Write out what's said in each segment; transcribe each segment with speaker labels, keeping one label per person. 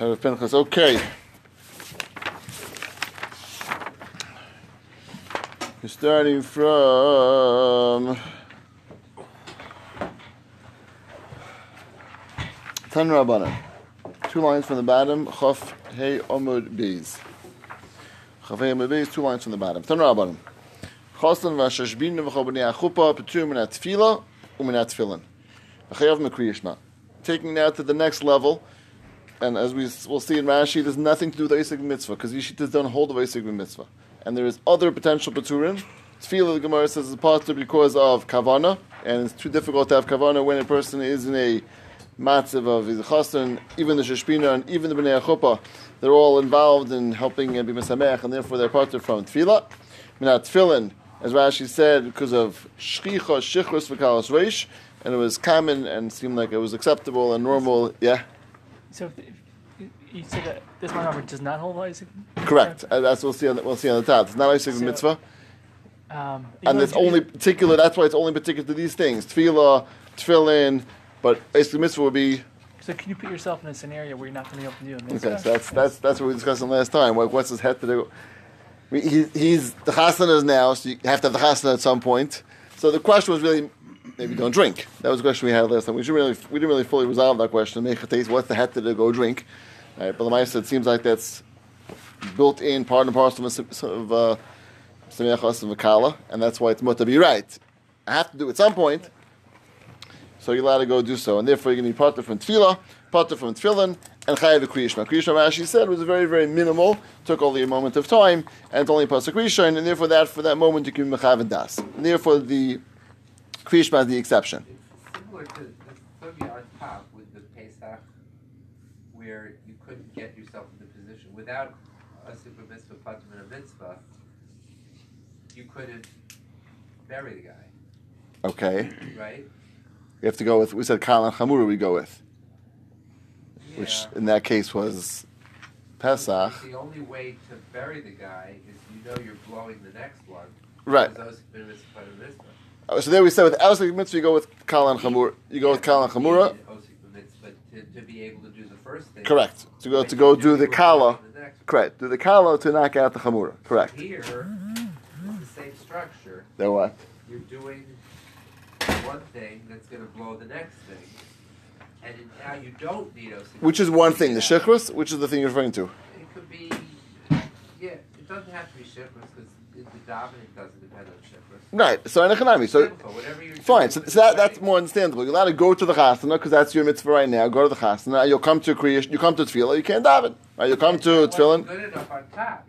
Speaker 1: Harav Pinchas. Okay. We're starting from Tan Rabbanan. Two lines from the bottom. Chaf Hey Omud Beis. Chaf Hey Omud Beis. Two lines from the bottom. Tan Rabbanan. Chostan v'ashashbin v'chobani achupa petur min atfila umin atfilin. V'chayav mekriyishma. Taking that to the next level, and as we will see in Rashi, there's nothing to do with Isaac mitzvah because Yishitas don't hold of Isaac mitzvah, and there is other potential peturim. Tefillah, the Gemara says, is possible because of kavana, and it's too difficult to have kavana when a person is in a matzav of Yizachistan, even the Sheshpina and even the Bnei Achupa, they're all involved in helping and be Mesamech, and therefore they're parted from Tefillah. Minat Tefillin, as Rashi said, because of Shchicha, Shichrus, V'kalas Reish, and it was common and seemed like it was acceptable and normal. Yeah,
Speaker 2: So if, if you say that this one number does not hold Isaac.
Speaker 1: correct. Uh, That's what we'll see. On the, we'll see on the top. It's not Isaac
Speaker 2: So-
Speaker 1: mitzvah,
Speaker 2: Um,
Speaker 1: and it's only particular. That's why it's only particular to these things: Tefillah, Tefillin. But Isaac mitzvah would be
Speaker 2: So can you put yourself in a scenario where you're not going to be able to do a
Speaker 1: Okay, so that's that's that's what we discussed last time. What, what's his head to do? He, he's the chasana is now, so you have to have the chasana at some point. So the question was really maybe don't drink. That was a question we had last time. We really we didn't really fully resolve that question. What's the head to do? Go drink. All right, but the Maisa, it seems like that's built in part and parcel of of uh, Sameachos and Vakala, and that's why it's mutter be right. I have to do it at some point. So you're allowed to go do so, and therefore you're going to be parted from tefillah, parted from tefillin, and chayav kriyishma. Kriyishma, Rashi said, was very, very minimal. Took only a moment of time, and it's only pasuk rishon, and therefore that for that moment you can be mechav and das. And therefore the kriyishma is the exception.
Speaker 3: It's similar to the sugya on top with the Pesach, where you couldn't get yourself in the position without a super mitzvah, patim, and a mitzvah. You couldn't bury the guy,
Speaker 1: Okay,
Speaker 3: right?
Speaker 1: we have to go with. We said kal and chamura. We go with, which in that case was Pesach.
Speaker 3: The only way to bury the guy is you know you're blowing the next one.
Speaker 1: Right.
Speaker 3: Those been mitzvah, patim, mitzvah.
Speaker 1: Oh, So there we said with Ausik mitzvah you go with kal and chamura. You go with kal and chamura.
Speaker 3: You needed osik mitzvah to, to be able to do the first thing.
Speaker 1: Correct. To go to go do the kala.
Speaker 3: blowing the next one.
Speaker 1: Correct. Do the kala to knock out the chamura. Correct.
Speaker 3: Here, it's the same structure.
Speaker 1: Then what?
Speaker 3: You're doing one thing that's going to blow the next thing, and now you don't need OCD.
Speaker 1: Which is one thing, the shikhrus, which is the thing you're referring to.
Speaker 3: It could be, yeah. It doesn't have to be shiftless because the dominant doesn't depend on shiftless.
Speaker 1: Right. So in economy, so fine. So, so that, that's more understandable. You're allowed to go to the chasana because that's your mitzvah right now. Go to the chasana. You'll come to creation. You come to tefillah. You can't daven. Right. You'll come to tefillin.
Speaker 3: Good enough on top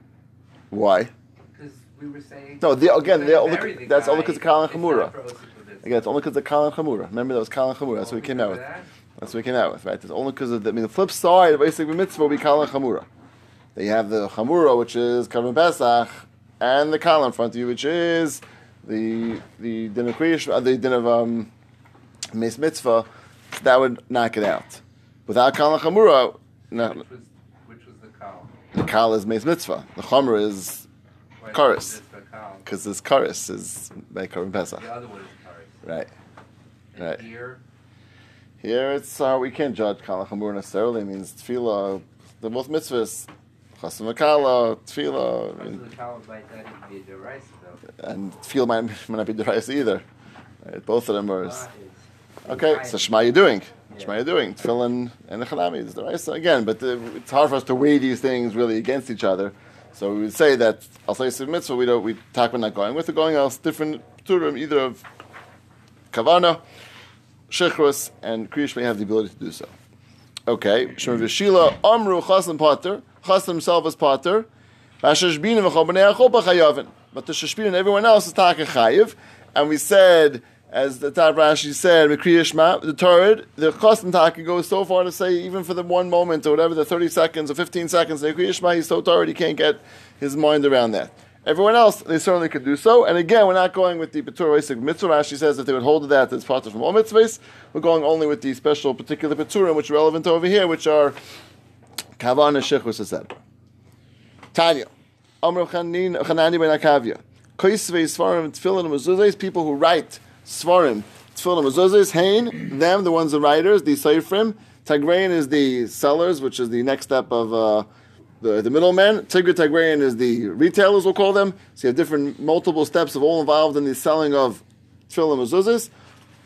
Speaker 1: Why?
Speaker 3: because we were saying.
Speaker 1: No, again, only-
Speaker 3: the
Speaker 1: that's only because of Kal and
Speaker 3: it's
Speaker 1: Chamura.
Speaker 3: not for OCD mitzvah.
Speaker 1: Again, it's only because of kal and chamura. Remember that was kal and chamura. That's what we came out with.
Speaker 3: That?
Speaker 1: That's what we came out with. Right. It's only because of the, I mean the flip side of basic mitzvah will be kal and chamura. They have the chamura, which is Karban Pesach, and the kal in front of you, which is the the din of Kriyish, uh, the din of um, Mace Mitzvah. That would knock it out. Without kal chamura, no,
Speaker 3: Which was which was the call.
Speaker 1: the kal is Mace Mitzvah. The chamura is
Speaker 3: Why
Speaker 1: Karis.
Speaker 3: was this the call?
Speaker 1: because this karis is by Karban Pesach.
Speaker 3: The other one is Karis.
Speaker 1: Right.
Speaker 3: And
Speaker 1: Right.
Speaker 3: here,
Speaker 1: Here it's uh, we can't judge kal chamura necessarily. It means tefillah. They're both mitzvahs. Chasam Akala, tefillah. I mean,
Speaker 3: the call might be a derisa though.
Speaker 1: and feel might, might not be the rice either. Right? Both of them are. Okay, so Shema you're doing.
Speaker 3: Yeah.
Speaker 1: Shema you're doing. Tefillin and Echanami is the rice again, but uh, it's hard for us to weigh these things really against each other. So we would say that I'll say Mitzvah, we don't we talk about not going with or going else, different turim, either of Kavana, Shechrus, and Kriyish may have the ability to do so. Okay, Shema Vishila, Amru Chasam Pater, Chasam himself is chayavin. But the Shashbina and everyone else is Taka Chayiv. And we said, as the Tab Rashi said, the Torah, the Chasam Taka goes so far to say, even for the one moment or whatever, the 30 seconds or 15 seconds, the Mikriya Shema, he's so Torah, he can't get his mind around that. Everyone else, they certainly could do so. And again, we're not going with the Petur Isaac mitzvah. Rashi says if they would hold to that as part of from all mitzvahs, we're going only with the special particular Peturim, which are relevant over here, which are Kavan and Shechus, etc. Tanya. Amr Chanani ben Akavia. Koisvei Svarim Tfilin Mezuzes, people who write Svarim Tfilin Mezuzes, Hain, them, the ones the writers, the Seifrim, Tigrayan is the sellers, which is the next step of uh, the, the middleman. Tigre Tigrayan is the retailers, we'll call them. So you have different, multiple steps of all involved in the selling of tefillin mezuzahs.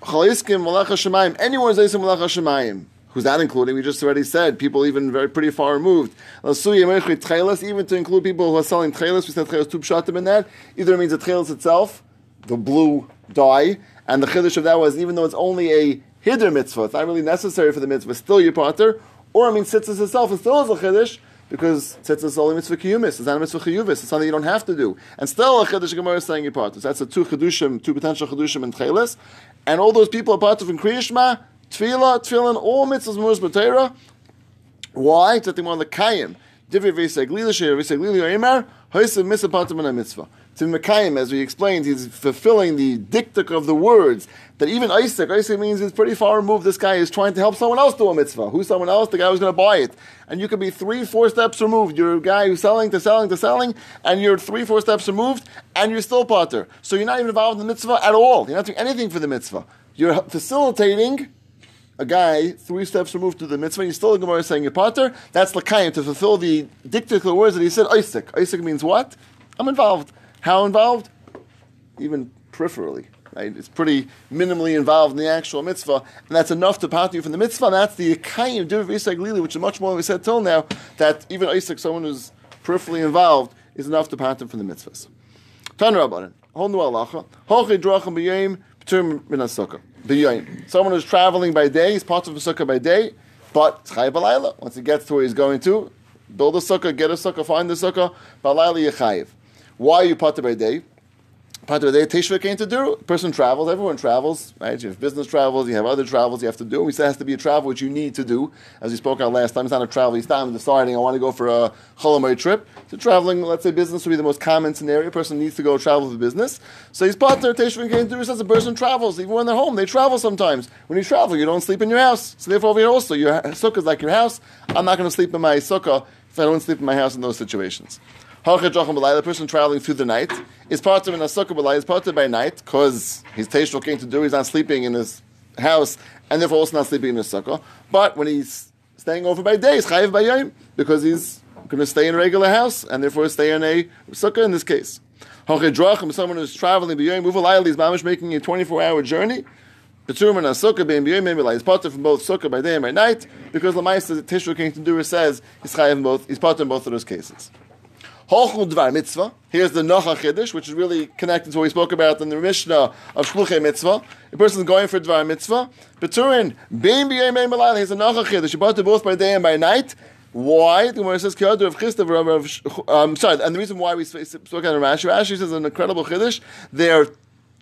Speaker 1: Chaliskim malach hashemayim. Anyone is malach hashemayim. Who's that including? We just already said people even very pretty far removed. Even to include people who are selling tchelis, we said tchelis two pshatim in that. Either it means the tchelis itself, the blue dye, and the chiddush of that was even though it's only a hiddur mitzvah, it's not really necessary for the mitzvah, still your potter. Or I mean, tzitzis itself, it still is a chiddush because tzitzis is only mitzvah kiyumis. It's not a mitzvah chiyuvis. It's something you don't have to do. And still a chiddush gemara is saying your. So that's the two chidushim, two potential chidushim in tchelis. And all those people are part of in Kriyishma, Tefillah, Tefillin, all mitzvahs, Murs, B'Teira. Why? It's one of the Kayim. Divri V'Seglila, Sheir V'Seglila, Emer, Hoysev Misapatim and Mitzvah. To Mekayim, as we explained, he's fulfilling the dictic of the words that even Isaac, Isaac means he's pretty far removed. This guy is trying to help someone else do a mitzvah. Who's someone else? The guy who's going to buy it. And you could be three, four steps removed. You're a guy who's selling to selling to selling, and you're three, four steps removed, and you're still potter. So you're not even involved in the mitzvah at all. You're not doing anything for the mitzvah. You're facilitating a guy three steps removed to the mitzvah, he's still a Gemara saying you're potter. That's lakayim to fulfill the of the words that he said. Isaac. Isaac means what? I'm involved. How involved? Even peripherally. Right? It's pretty minimally involved in the actual mitzvah, and that's enough to part you from the mitzvah. And that's the kind of Div Isaac Lili, which is much more than we said till now, that even Isaac, someone who's peripherally involved, is enough to part him from the mitzvahs. Tan Rabbanan, Hol Nu Alacha, Hochi Drachim B'Yayim, P'tur Min HaSukkah. B'Yayim. Someone who's traveling by day, he's part of a sukkah by day, but Chayav Balayla. Once he gets to where he's going to, build a sukkah, get a sukkah, find the sukkah, Balayla Yechayiv. Why are you part by day? Part of the day, Teshuvah came to do. Person travels, everyone travels, right? You have business travels, you have other travels you have to do. We say it has to be a travel which you need to do. As we spoke about last time, it's not a travel. It's time deciding I want to go for a Cholamoy trip. So traveling, let's say business would be the most common scenario. A person needs to go travel for business. So he's part of Teshuvah came to do. Says a person travels, even when they're home, they travel sometimes. When you travel, you don't sleep in your house. So therefore, over here also, your sukkah is like your house. I'm not going to sleep in my sukkah if I don't sleep in my house in those situations. The person traveling through the night is part of an asukah is part of by night because he's tashel came to do. He's not sleeping in his house and therefore also not sleeping in his sukkah. But when he's staying over by day, he's chayiv by yom because he's going to stay in a regular house and therefore stay in a sukkah in this case. Someone who's traveling by yom, he's mamish making a 24 hour journey. Peturim and Sukkah being maybe like he's part from both Sukkah by day and by night because Lamaisa Tishra King Tendura says he's chayiv both. He's part in both of those cases. Hochul Dvar Mitzvah. Here's the Nocha Chiddush, which is really connected to what we spoke about in the Mishnah of Shluchei Mitzvah. A person is going for Dvar Mitzvah. Beturin, Bein B'yay Mein. Here's a Nocha Chiddush. You bought it both by day and by night. Why? The Gemara says, "Kiyadu of Chistav um, Sorry, and the reason why we spoke about Rashi, Rashi says an incredible chiddush. They're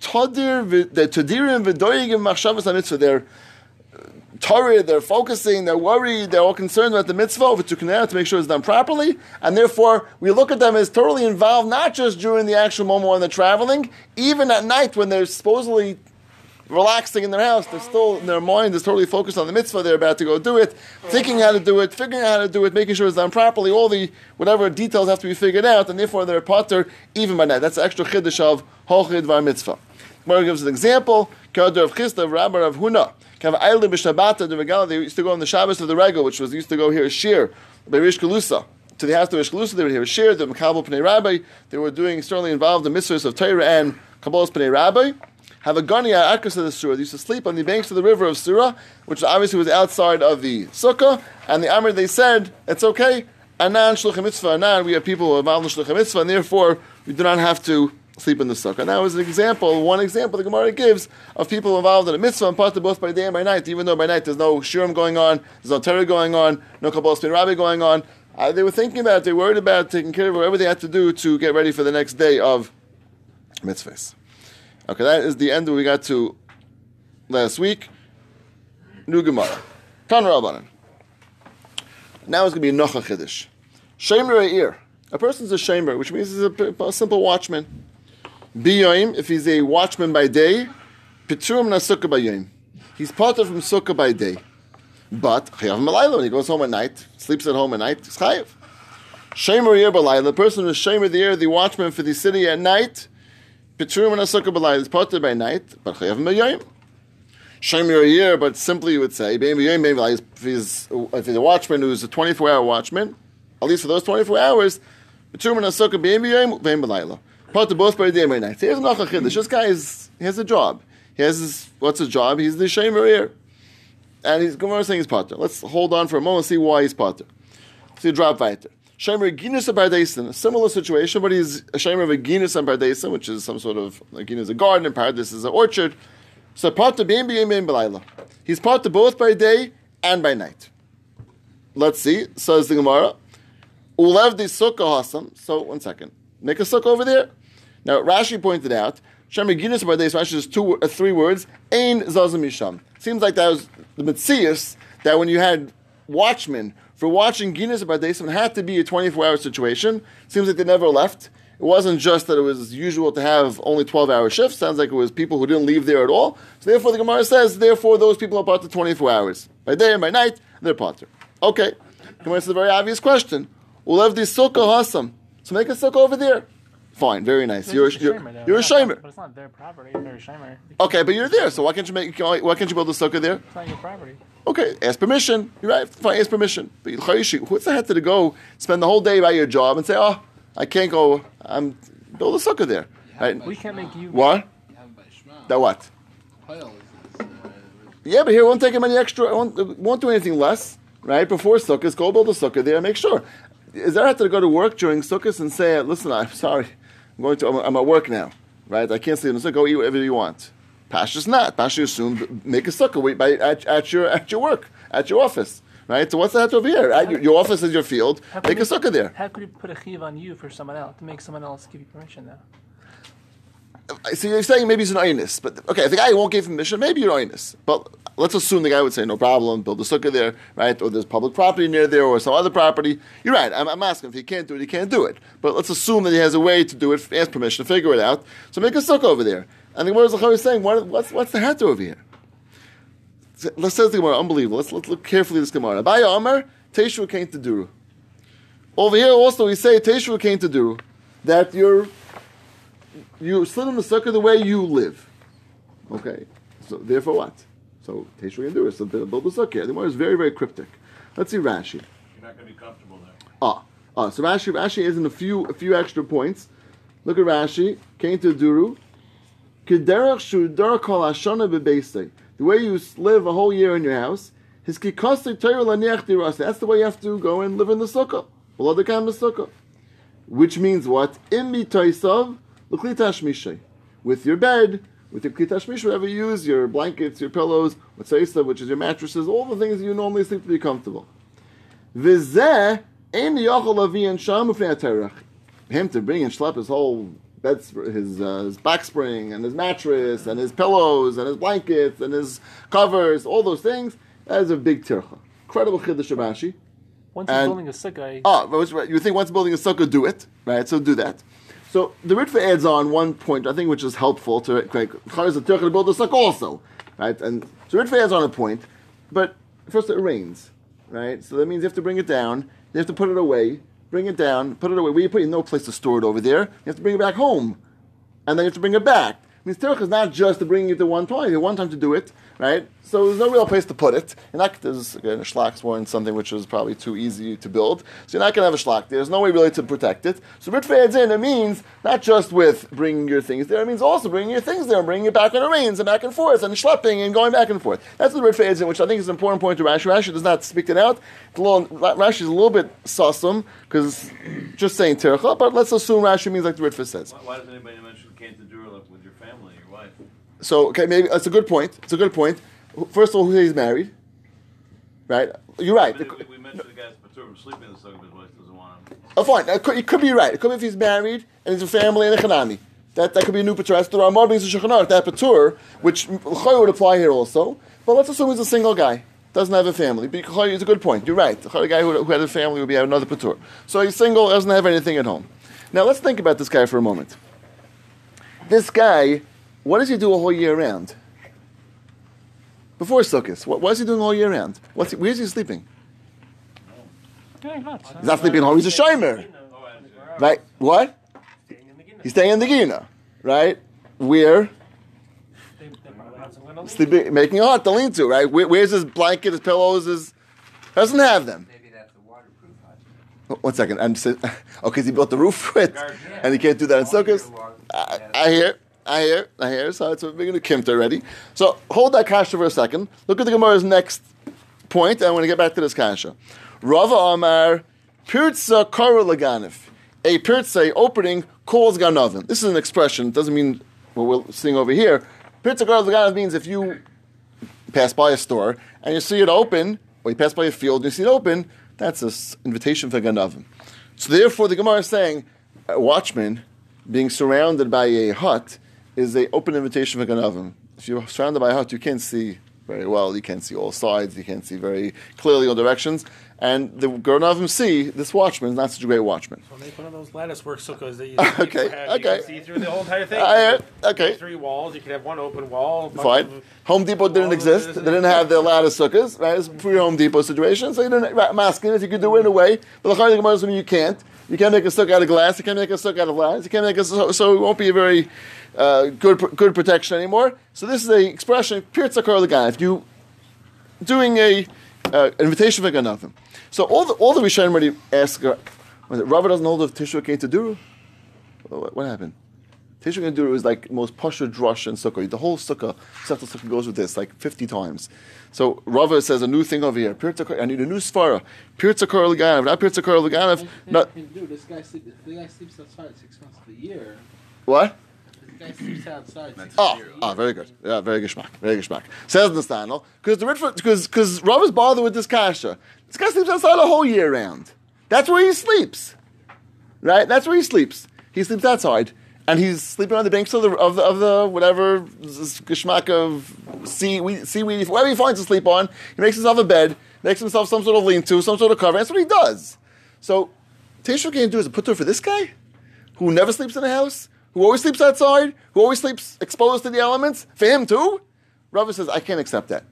Speaker 1: tadir, they're tadirim v'doyigim machshavas mitzvah. They're Torah, they're focusing, they're worried, they're all concerned about the mitzvah of to to make sure it's done properly, and therefore we look at them as totally involved, not just during the actual moment when they're traveling, even at night when they're supposedly relaxing in their house, they're still their mind is totally focused on the mitzvah they're about to go do it, thinking how to do it, figuring out how to do it, making sure it's done properly. All the whatever details have to be figured out, and therefore they're potter even by night. That's the extra chiddush of hochid var mitzvah. Gemara gives an example. Kadar of Chista, Rabbi of Huna. Kav Eilim b'Shabbata the Regala. They used to go on the Shabbos of the Regal, which was used to go here shir by Rish Kalusa. To the house of Rish Kalusa, they would hear shir. The Makabel Pnei Rabbi. They were doing certainly involved in mitzvahs of Torah and Kabbalas Pnei Rabbi. Have a gania akas of the surah. They used to sleep on the banks of the river of Surah, which obviously was outside of the sukkah. And the Amr they said it's okay. Anan shluchim mitzvah. Anan we have people involved in shluchim mitzvah, and therefore we do not have to sleep in the sukkah. That was an example, one example the Gemara gives of people involved in a mitzvah and part of both by day and by night, even though by night there's no shirim going on, there's no terror going on, no kabbalah spin rabbi going on. Uh, they were thinking about it, they worried about taking care of whatever they had to do to get ready for the next day of mitzvahs. Okay, that is the end we got to last week. New Gemara. Tan Rabbanan. Now it's going to be Nocha Chiddush. Shemer ear. A person's a shamer, which means he's a, a simple watchman. Biyoim, if he's a watchman by day, Pitrum na sukkah by He's parted from sukkah by day. But chayav malayla when he goes home at night, sleeps at home at night, he's chayav. Shemer yer the person who's shemer the air, the watchman for the city at night, Pitrum na sukkah balayla is parted by night, but chayav malayim. Shemer a year, but simply you would say, if he's, if he's a watchman who's a 24 hour watchman, at least for those 24 hours, B'turim Sukkah bein b'yom, bein b'layla. Part of both by day and by night. Here's an Chiddush. This guy is, he has a job. He has his, what's his job? He's the Shemer here. And he's Gemara saying he's Potter. Let's hold on for a moment and see why he's Potter. See, drop weiter. Shemer Ginus Bardesin, a similar situation, but he's a Shemer of a Ginus and Bardesin, which is some sort of, like Ginus is a garden, and Paradis is an orchard. So Potter bein b'yom, bein b'layla. He's Potter both by day and by night. Let's see, says the Gemara. Ulev the sukkah hasam. So, one second. Make a sukkah over there. Now, Rashi pointed out, Shemer Ginus Bardeis, Rashi is two, uh, three words, Ein Zazim Misham. Seems like that was the Mitzias, that when you had watchmen for watching Ginus Bardeis, it had to be a 24 hour situation. Seems like they never left. It wasn't just that it was usual to have only 12 hour shifts. Sounds like it was people who didn't leave there at all. So therefore, the Gemara says, therefore, those people are part of 24 hours. By day and by night, they're part Okay. Gemara says a very obvious question. We'll have the sukkah hasam. So make a sukkah over there. Fine, very nice. You're,
Speaker 2: It's
Speaker 1: you're,
Speaker 2: Shemer, though.
Speaker 1: you're a shamer.
Speaker 2: But it's not their property. They're a shamer.
Speaker 1: Okay, but you're there, so why can't you make? Why can't you build a sukkah there?
Speaker 2: It's not your property.
Speaker 1: Okay, ask permission. You're right. Fine, ask permission. But Chayishi, what's the head to go spend the whole day by your job and say, "Oh, I can't go. I'm build a sukkah there." Right?
Speaker 2: We can't make you.
Speaker 1: What?
Speaker 4: You have by Shema.
Speaker 1: That what?
Speaker 4: Pile is, is, uh,
Speaker 1: Yeah, but here it won't take him any extra. It won't, it won't do anything less. Right before sukkahs, go build a sukkah there. Make sure. Is there have to go to work during sukkahs and say, "Listen, I'm sorry, I'm going to. I'm, I'm at work now. Right? I can't sleep in the sukkah. Go eat whatever you want." Pashas not. Pashas assume make a sukkah wait by at, at your at your work at your office. Right? So what's that over here? At your, your office is your field. Make a sukkah there.
Speaker 2: How could you put a chiv on you for someone else to make someone else give you permission now?
Speaker 1: So you're saying maybe he's an oinus, but okay, if the guy won't give him permission, maybe you're oinus. But let's assume the guy would say no problem, build a sukkah there, right? Or there's public property near there, or some other property. You're right. I'm, I'm asking if he can't do it, he can't do it. But let's assume that he has a way to do it, ask permission, to figure it out. So make a sukkah over there. And the Gemara is saying, what, what's what's the hat over here? Let's say the Gemara, unbelievable. Let's, let's look carefully at this Gemara. Abaya Amar, Teshu came to Duru. Over here also we say Teshu came to Duru, that you're you sit in the sukkah the way you live. Okay, so therefore what? So Teshuvah can do it. So build the sukkah. The Gemara is very very cryptic. Let's see Rashi.
Speaker 5: You're not going to be comfortable there.
Speaker 1: Ah, ah. So Rashi Rashi is in a few a few extra points. Look at Rashi. Came to Duru. Kederach shudar kol hashana bebeisei. The way you live a whole year in your house. His kikasei Torah. That's the way you have to go and live in the sukkah. Below the sukkah. Which means what? In mitoisav l'klitash mishay. With your bed, with your klitash mishay, whatever you use, your blankets, your pillows, what's which is your mattresses, all the things you normally sleep to be comfortable. V'zeh ein yochel avi and sham ufnei. Him to bring and schlep his whole bed, his uh, his back spring and his mattress and his pillows and his blankets and his covers, all those things. That is a big tircha. Incredible chiddush of Rashi.
Speaker 2: Once he's
Speaker 1: And-
Speaker 2: building a sukkah,
Speaker 1: Oh, but you think once building a sukkah, do it, right? So do that. So the Ritva adds on one point, I think, which is helpful to Chayz to build a sukkah also, right? And so Ritva adds on a point, but first it rains, right? So that means you have to bring it down, you have to put it away, bring it down, put it away. Where you put it, no place to store it over there. You have to bring it back home, and then you have to bring it back. Mean, is not just to bring it to one time. You one time to do it, right? So there's no real place to put it. You're not, there's, again, a shlak's one, something which is probably too easy to build. So you're not going to have a shlak. There's no way really to protect it. So Ritva adds in, it means not just with bringing your things there, it means also bringing your things there and bringing it back when it rains and back and forth and schlepping and going back and forth. That's what Ritva adds in, which I think is an important point to Rashi. Rashi does not speak it out. Rashi is a little bit sussum because just saying Tercha, but let's assume Rashi means like the Ritva says.
Speaker 5: Why, why does anybody mention Cantadura like with your family, your wife?
Speaker 1: So okay, maybe that's a good point. It's a good point. First of all, who he's married, right? You're right.
Speaker 5: We, we, we mentioned the guy's perturbed sleeping in the sukkah, but his wife doesn't want him.
Speaker 1: Oh, fine. It could, it could be right. It could be if he's married and he's a family and a chanami. That, that could be a new patur. The Ramah brings the Shulchan that patur, which L'choy would apply here also. But let's assume he's a single guy, doesn't have a family. But L'choy is a good point. You're right. The guy who, who had a family would be another patur. So he's single, doesn't have anything at home. Now let's think about this guy for a moment. This guy, what does he do a whole year round? Before Sukkot, what, what is he doing all year round? What's he, where's he sleeping?
Speaker 2: yeah.
Speaker 1: He's not sleeping at home. He's a shomer,
Speaker 5: I see.
Speaker 1: right? What? He's staying in the Gina, right? Where?
Speaker 2: They, they probably have so I'm gonna leave.
Speaker 1: sleeping, making a hut to lean to, right? Where, where's his blanket, his pillows, his doesn't have them.
Speaker 3: Maybe that's a waterproof hut.
Speaker 1: Oh, One second, I'm just, oh, because he built the roof for it, and he can't do that in
Speaker 3: All year
Speaker 1: sukkahs.
Speaker 3: long,
Speaker 1: I. I hear, I hear, I hear. So it's a big into kimt already. So hold that kasha for a second. Look at the Gemara's next point. I'm going to get back to this kasha. Rava Amar Pirza Kara Laganif. A pirza opening calls ganavim. This is an expression. It doesn't mean what we're seeing over here. Pirza Kara Laganif means if you pass by a store and you see it open, or you pass by a field and you see it open, that's an invitation for ganavim. So therefore, the Gemara is saying, a watchman being surrounded by a hut is a open invitation for ganavim. If you're surrounded by a hut, you can't see very well. You can't see all sides. You can't see very clearly all directions. And the ganavim see this watchman is not such a great watchman.
Speaker 6: So make one of those lattice work sukkahs that you,
Speaker 1: Okay,
Speaker 6: have.
Speaker 1: okay.
Speaker 6: You can see through the whole entire thing.
Speaker 1: I uh, okay.
Speaker 6: Three walls. You can have one open wall.
Speaker 1: Fine. Home Depot didn't exist. They didn't have their lattice sukkahs. Right? It's a pre-Home Depot situation. So you didn't. I'm asking if you could do it in a way, but the Gemara is you can't. You can't make a sukkah out of glass. You can't make a sukkah out of glass. You can't make a so, so it won't be a very uh, good good protection anymore. So this is the expression pirtzakar legan. If you doing a uh, invitation for ganavim. So all the all the Rishonim already ask. Uh, was it Rava doesn't hold of Tishua came to Duru? What, what happened? Tishua came to Duru is like most pasha drush and sukkah. The whole sukkah, Sefta sukkah goes with this like fifty times. So Rava says a new thing over here. Pirtzakar, I need a new svara. Pirtzakar leganav, not pirtzakar leganav. Not
Speaker 4: Dude, this guy, sleep, the guy sleeps outside six months of the year.
Speaker 1: what?
Speaker 4: This guy sleeps outside six
Speaker 1: Oh,
Speaker 4: months of the year.
Speaker 1: ah, very good. Yeah, very geschmack. Very geschmack. Says the Stanel, because the Ritva, because because Rav is bothered with this kasha. This guy sleeps outside a whole year round. That's where he sleeps, right? That's where he sleeps. He sleeps outside, and he's sleeping on the banks of the of the, of the whatever z- geschmack of seaweed, seaweed, whatever he finds to sleep on. He makes himself a bed, makes himself some sort of lean-to, some sort of cover. That's what he does. So, Teshuvah can't do is a put for this guy who never sleeps in a house, who always sleeps outside, who always sleeps exposed to the elements, for him too? Rava says, I can't accept that.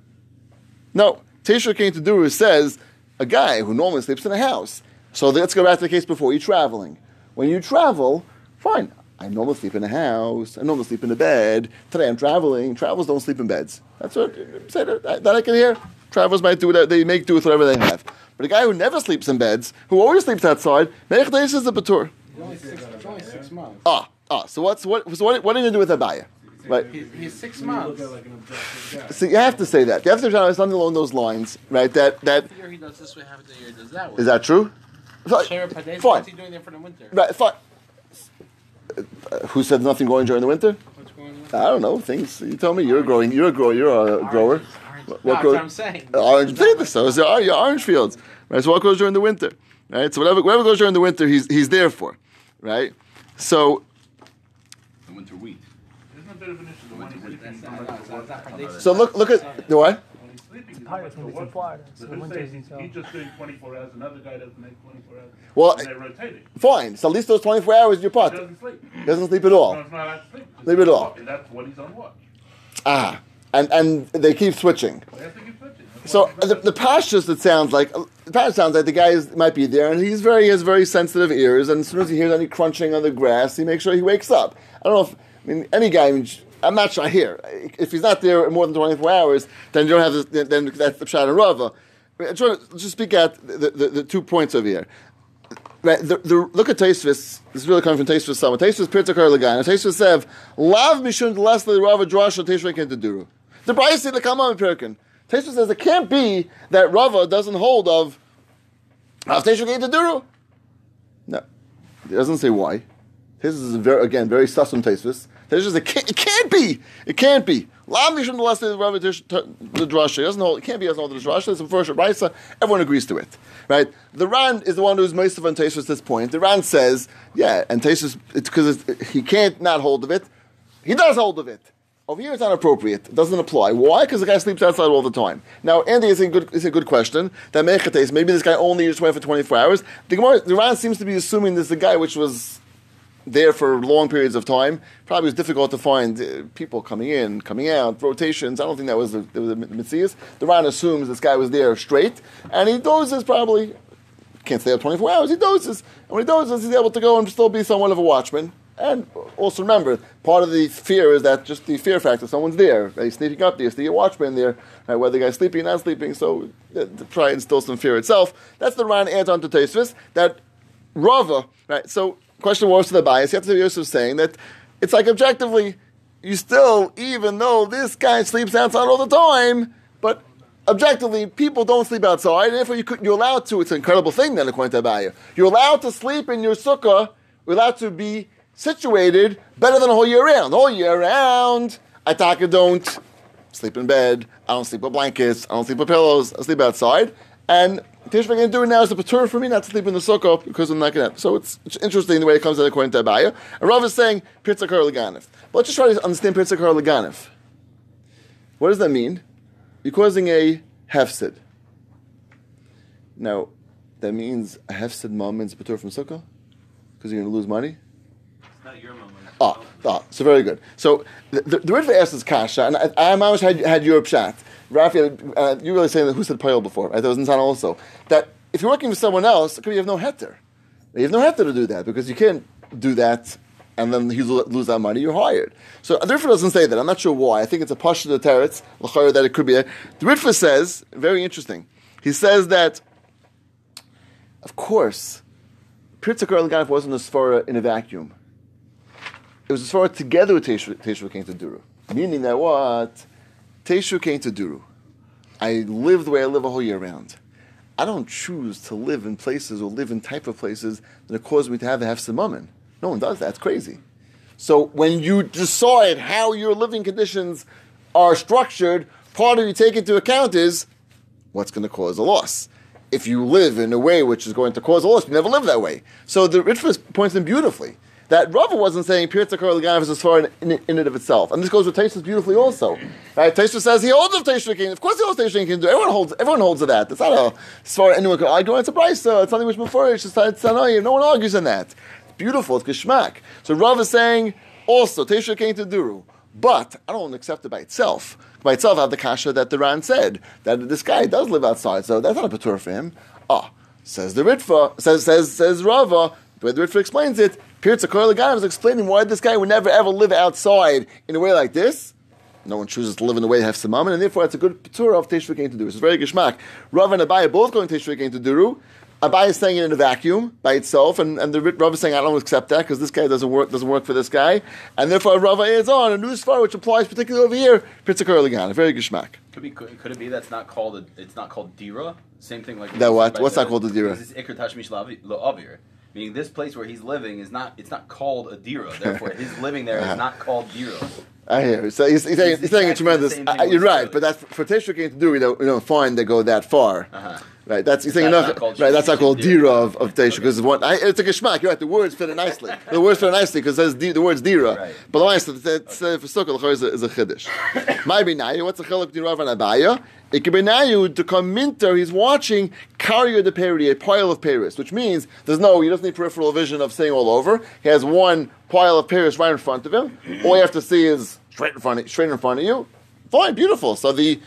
Speaker 1: No, Teshuvah came to do says, a guy who normally sleeps in a house. So let's go back to the case before. You're traveling. When you travel, fine. I normally sleep in a house. I normally sleep in a bed. Today I'm traveling. Travelers don't sleep in beds. That's what say that, that I can hear. Travelers might do whatever they make do with whatever they have. But a guy who never sleeps in beds, who always sleeps outside, Mechdesh is a patur.
Speaker 4: It's only six, it's only six months.
Speaker 1: Ah, ah. So what's what? So what? What are you gonna do with Abaya? Right.
Speaker 4: He's, he's six months.
Speaker 1: So you have to say that. You have to say something along those lines, right? That that
Speaker 4: Half the year he does this way, half the year does that way.
Speaker 1: is that true? Fine. Fine.
Speaker 4: what's he doing there for the winter?
Speaker 1: Right. Fine. Uh, who said nothing growing during the winter?
Speaker 4: What's going on?
Speaker 1: I don't know. Things. You tell me. You're growing. You're a grower. You're a grower.
Speaker 4: Oranges, oranges.
Speaker 1: What-
Speaker 4: no,
Speaker 1: what
Speaker 4: that's
Speaker 1: grows-
Speaker 4: what I'm saying.
Speaker 1: Orange
Speaker 4: Is that
Speaker 1: potatoes. So is there your orange fields. Right. So what grows during the winter? Right. So whatever whatever goes during the winter, he's he's there for. Right. So
Speaker 5: The winter wheat.
Speaker 1: So look look at the what?
Speaker 2: Pirates it's in the
Speaker 7: this
Speaker 2: he's
Speaker 7: he's, just doing 24 hours. Another guy doesn't make 24 hours.
Speaker 1: Well, fine. So at least those 24 hours you're part.
Speaker 7: doesn't sleep.
Speaker 1: Doesn't sleep at all.
Speaker 7: No, sleep.
Speaker 1: It all.
Speaker 7: And that's what he's on watch.
Speaker 1: Ah. And and they keep switching. So the, the pashtus, it sounds like the pashtus sounds like the guy is, might be there, and he's very has very sensitive ears, and as soon as he hears any crunching on the grass, he makes sure he wakes up. I don't know if I mean any guy. I'm not sure here. If he's not there more than 24 hours, then you don't have this, then that's the pshat and rava. I'm trying to just speak out the, the, the two points over here. Right, the, the, look at Taisvis. This is really coming from Taisvis. Sama Taisvis Pirtakar Lagan. Taisvis said, "Lav mishun leslie rava drasha Taisvis kent duru." The Bryce said the Kama Pirkin. Taisvis says it can't be that Rava doesn't hold of Rav Taisvis kent duru. No, it doesn't say why. This is very, again very susum Taisvis. Taisvis says it can't, be! it can't be. Be. Lav mishun leslie rava Tish- the drasha. Doesn't hold. It can't be. It doesn't hold the drasha. It's a first Raisa. Everyone agrees to it. Right? The Ran is the one who's most of on Taisvis at this point. The Ran says, yeah, and Taisvis, it's because he can't not hold of it. He does hold of it. Over here, it's not appropriate. It doesn't apply. Why? Because the guy sleeps outside all the time. Now, Andy is a good, is a good question. That mechates, maybe this guy only just went for 24 hours. The the Ran seems to be assuming this is a guy which was there for long periods of time. Probably was difficult to find uh, people coming in, coming out, rotations. I don't think that was the, the, the Mitzias. The Ran assumes this guy was there straight, and he dozes probably. Can't stay up 24 hours. He dozes. And when he dozes, he's able to go and still be somewhat of a watchman. And also remember, part of the fear is that just the fear factor. Someone's there, he's sneaking up there, you see watchman there, right, whether the guy's sleeping or not sleeping. So uh, try and instill some fear itself. That's the Ran adds on to Tosfos that Rava. Right. So question was to the bias. You have to be Yosef saying that it's like objectively, you still, even though this guy sleeps outside all the time, but objectively, people don't sleep outside, and therefore you could, you're allowed to. It's an incredible thing then, according to Abaya. You're allowed to sleep in your sukkah. You're allowed to be situated better than a whole year round. All year round, I taka don't sleep in bed. I don't sleep with blankets. I don't sleep with pillows. I sleep outside. And Tish going to do it now is the patur for me not to sleep in the sukkah because I'm not going to. So it's, it's interesting the way it comes out according to Abaya. And Rav is saying Pirtzakar Leganif. But let's just try to understand Pirtzakar Leganif. What does that mean? You're causing a hefsid. Now, that means a hefsid moment is patur from sukkah because you're going to lose money.
Speaker 5: It's not your moment.
Speaker 1: Ah, ah, so very good. So the, the, the Ritva is kasha, and I, I almost had, had your pshat. Raphael, uh, you really saying that who said payal before? Right? That was Nisan also. That if you're working with someone else, you have no heter. You have no heter to do that because you can't do that and then you lo- lose that money, you're hired. So the Ritva doesn't say that. I'm not sure why. I think it's a pasha the teretz, that it could be. A, the Ritva says, very interesting, he says that, of course, Pirtzakar Ganef wasn't a svara in a vacuum it was as far together with Teshu came to Duru. Meaning that what? Teshu came to Duru. I live the way I live a whole year round. I don't choose to live in places or live in type of places that cause me to have a hefsed mammon. No one does that. It's crazy. So when you decide how your living conditions are structured, part of you take into account is what's going to cause a loss. If you live in a way which is going to cause a loss, you never live that way. So the Ritva points in beautifully that Rava wasn't saying Pirza Kar Laganav is as far in, in, in, and of itself. And this goes with Taisha beautifully also. Right? Taisha says he holds of Taisha King. Of course he holds Taisha King. Everyone holds everyone holds of that. It's not a, as far anyone could argue. It's a. Uh, it's something which before it's just it's annoying. No one argues in that. It's beautiful. It's geschmack. So Rava is saying also Taisha King to Duru. But I don't accept it by itself. By itself, I have the kasha that the Ran said that this guy does live outside, so that's not a patur for him. Ah, says the Ritva, says says says Rava. The way the Ritva explains it, Pirza Korlegan was explaining why this guy would never ever live outside in a way like this. No one chooses to live in a way to have samaman, and therefore it's a good patur of Teshuvah to do. It's very gishmak. Rav and Abai both going Teshuvah to Duru. Abai is saying it in a vacuum by itself, and, and the Rav is saying I don't accept that because this guy doesn't work doesn't work for this guy, and therefore Rav adds on a new sfar which applies particularly over here. Pirza Korlegan, very gishmak.
Speaker 8: Could be could, could it be that's not called a, it's not called dira? Same thing like
Speaker 1: That what? What's not called a dira?
Speaker 8: This is ikr tashmish la'avir. Meaning this place where he's living is not it's not called Adira. Therefore, his living there is uh-huh. not called dira.
Speaker 1: I hear. So he's, he's saying, he's saying it's tremendous. you're right, but that's for Teshuvah to do. We don't, we don't find they go that far.
Speaker 8: Uh-huh.
Speaker 1: Right, that's he's saying enough.
Speaker 8: not called
Speaker 1: Right, that's not called
Speaker 8: Dira.
Speaker 1: of, of Teisha because one. I, it's a geshmak. You're right. The words fit it nicely. The words fit it nicely because says the words dira.
Speaker 8: Right.
Speaker 1: But the is it's uh, for l'chor is a, is a chiddush. My binayu. What's the chiluk between Rav and Abaya? It could be nayu to come minter. He's watching carrier the peri, a pile of paris, which means there's no. He doesn't need peripheral vision of seeing all over. He has one pile of paris right in front of him. All you have to see is straight in front of, straight in front of you. Fine, beautiful. So the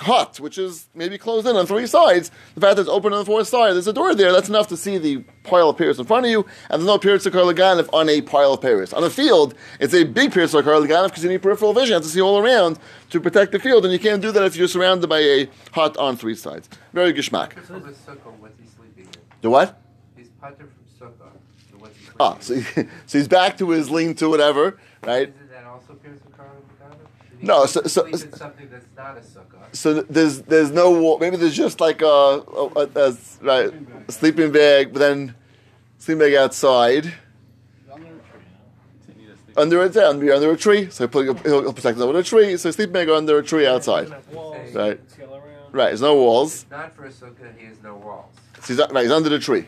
Speaker 1: hut, which is maybe closed in on three sides, the fact that it's open on the fourth side, there's a door there, that's enough to see the pile of Paris in front of you, and there's no Paris of Karlaganov on a pile of Paris. On the field, it's a big Paris of Karlaganov because you need peripheral vision, you have to see all around to protect the field, and you can't do that if you're surrounded by a hut on three sides. Very gishmak.
Speaker 3: The sukkah, what's he sleeping in?
Speaker 1: The what?
Speaker 3: He's pater from sukkah, so what's he
Speaker 1: Ah, so, he, so he's back to his lean to whatever, right?
Speaker 3: Isn't that also Pierce and Carl Lugano?
Speaker 1: No, so- so-
Speaker 3: sleep something that's not a sukkah.
Speaker 1: So there's there's no wall. Maybe there's just like a, a, a, a- right a sleeping bag, but then sleeping bag outside. under a yeah, under, under a tree. So he'll, he'll, he'll protect them with a tree. So sleeping bag under a tree outside.
Speaker 2: Walls,
Speaker 1: Right.
Speaker 2: scale around.
Speaker 1: Right. There's no walls.
Speaker 3: It's not for a sukkah, he has no walls.
Speaker 1: So he's, right, he's under the tree.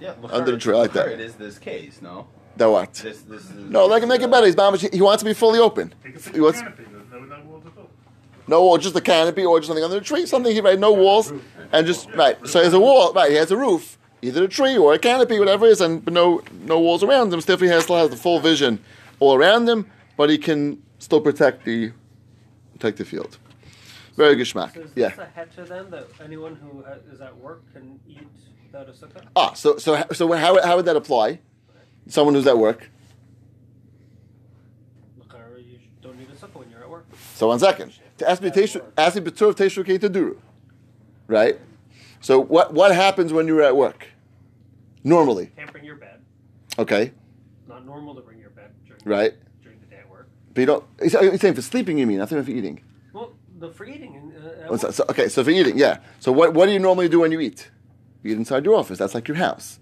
Speaker 8: Yeah,
Speaker 1: Under the tree, I like that.
Speaker 8: It is this case, no.
Speaker 1: That what?
Speaker 8: This this is
Speaker 1: No, like make it better. He's mamish. He wants to be fully open.
Speaker 7: He can put
Speaker 1: He wants
Speaker 7: a canopy, there's no, no walls at all.
Speaker 1: no wall, just a canopy or just something under the tree. Something he right, no walls, and just right. So there's a wall. Right. He has a roof, either a tree or a canopy, whatever it is, and but no no walls around him. Still, he has still has the full vision all around him, but he can still protect the protect the field. Very good schmack.
Speaker 2: So is
Speaker 1: Yeah.
Speaker 2: this a heter then that anyone who is at work can eat without a sukkah?
Speaker 1: Ah, so so so how how would that apply? Someone who's at work. So one second. To ask me ask me of Teshukei to do. Right? So what what happens when you're at work? Normally.
Speaker 9: You can't bring your bed.
Speaker 1: Okay.
Speaker 9: Not normal to bring your bed during
Speaker 1: right.
Speaker 9: The, during the day at work.
Speaker 1: But you don't. You're saying for sleeping, you mean? I think for eating.
Speaker 9: Well, the for eating. Uh,
Speaker 1: oh,
Speaker 9: so,
Speaker 1: so, okay, so for eating, yeah. So what what do you normally do when you eat? You eat inside your office. That's like your house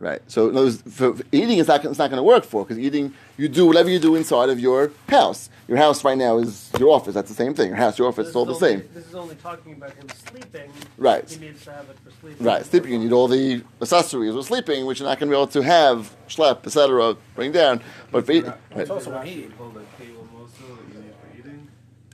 Speaker 1: right? So in words, for, for eating, is not it's not going to work for because eating you do whatever you do inside of your house. Your house right now is your office. That's the same thing. Your house, your office,
Speaker 9: This
Speaker 1: it's all the
Speaker 9: only-
Speaker 1: same.
Speaker 9: This is only talking about him sleeping.
Speaker 1: Right.
Speaker 9: He needs to have it for sleeping.
Speaker 1: Right, sleeping, you need all the accessories with sleeping, which you're not going to be able to have, schlep, etc., bring down. But for eating, right.
Speaker 6: It's also when he eats.
Speaker 10: Hold a cable also that you need for eating.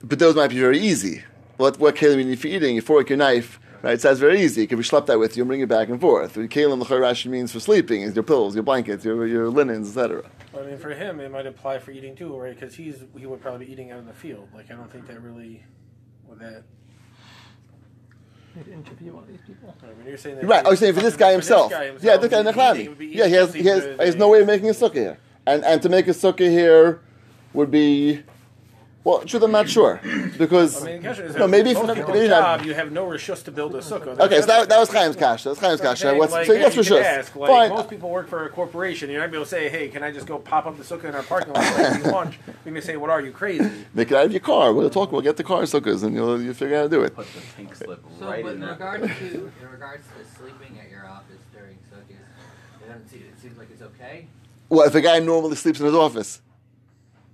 Speaker 1: but those might be very easy. What what kalim you need for eating? Your fork, your knife, right? So that's very easy. You can be schlepped that with you and bring it back and forth. The kalim the Rashi means for sleeping is your pillows, your blankets, your your linens, etc.
Speaker 6: I mean, for him, it might apply for eating too, right? Because he's he would probably be eating out in the field. Like, I don't think that really with that.
Speaker 2: Need to interview one of these people.
Speaker 6: I mean, you're saying that
Speaker 1: Right. Oh, I was saying for this guy himself.
Speaker 6: guy
Speaker 1: Yeah, this guy
Speaker 6: he's
Speaker 1: Nechlami.
Speaker 6: eating-
Speaker 1: Yeah, he has he has, he has no way of making a sukkah here, and and to make a sukkah here would be. Well, truth, I'm not sure because
Speaker 6: I mean, is
Speaker 1: no, maybe
Speaker 6: most
Speaker 1: for
Speaker 6: people's
Speaker 1: maybe not.
Speaker 6: job, you have no rishus to build a sukkah.
Speaker 1: Okay, so that, that was Chaim's kasha. That's Chaim's kasha.
Speaker 6: Saying,
Speaker 1: What's
Speaker 6: like,
Speaker 1: so yes
Speaker 6: you
Speaker 1: for
Speaker 6: can ask, like,
Speaker 1: Fine.
Speaker 6: Most people work for a corporation. You're not going to say, "Hey, can I just go pop up the sukkah in our parking lot and eat lunch?" You're going to say, "What are you crazy?"
Speaker 1: Make it out of your car. We'll talk. We'll get the car sukkahs, and you'll you figure out how to do it.
Speaker 8: Put the pink slip
Speaker 3: So,
Speaker 8: right
Speaker 3: but
Speaker 8: in
Speaker 3: in
Speaker 8: there.
Speaker 3: regards to in regards to sleeping at your office during sukkahs, it, doesn't seem, it seems like it's okay.
Speaker 1: Well, if a guy normally sleeps in his office,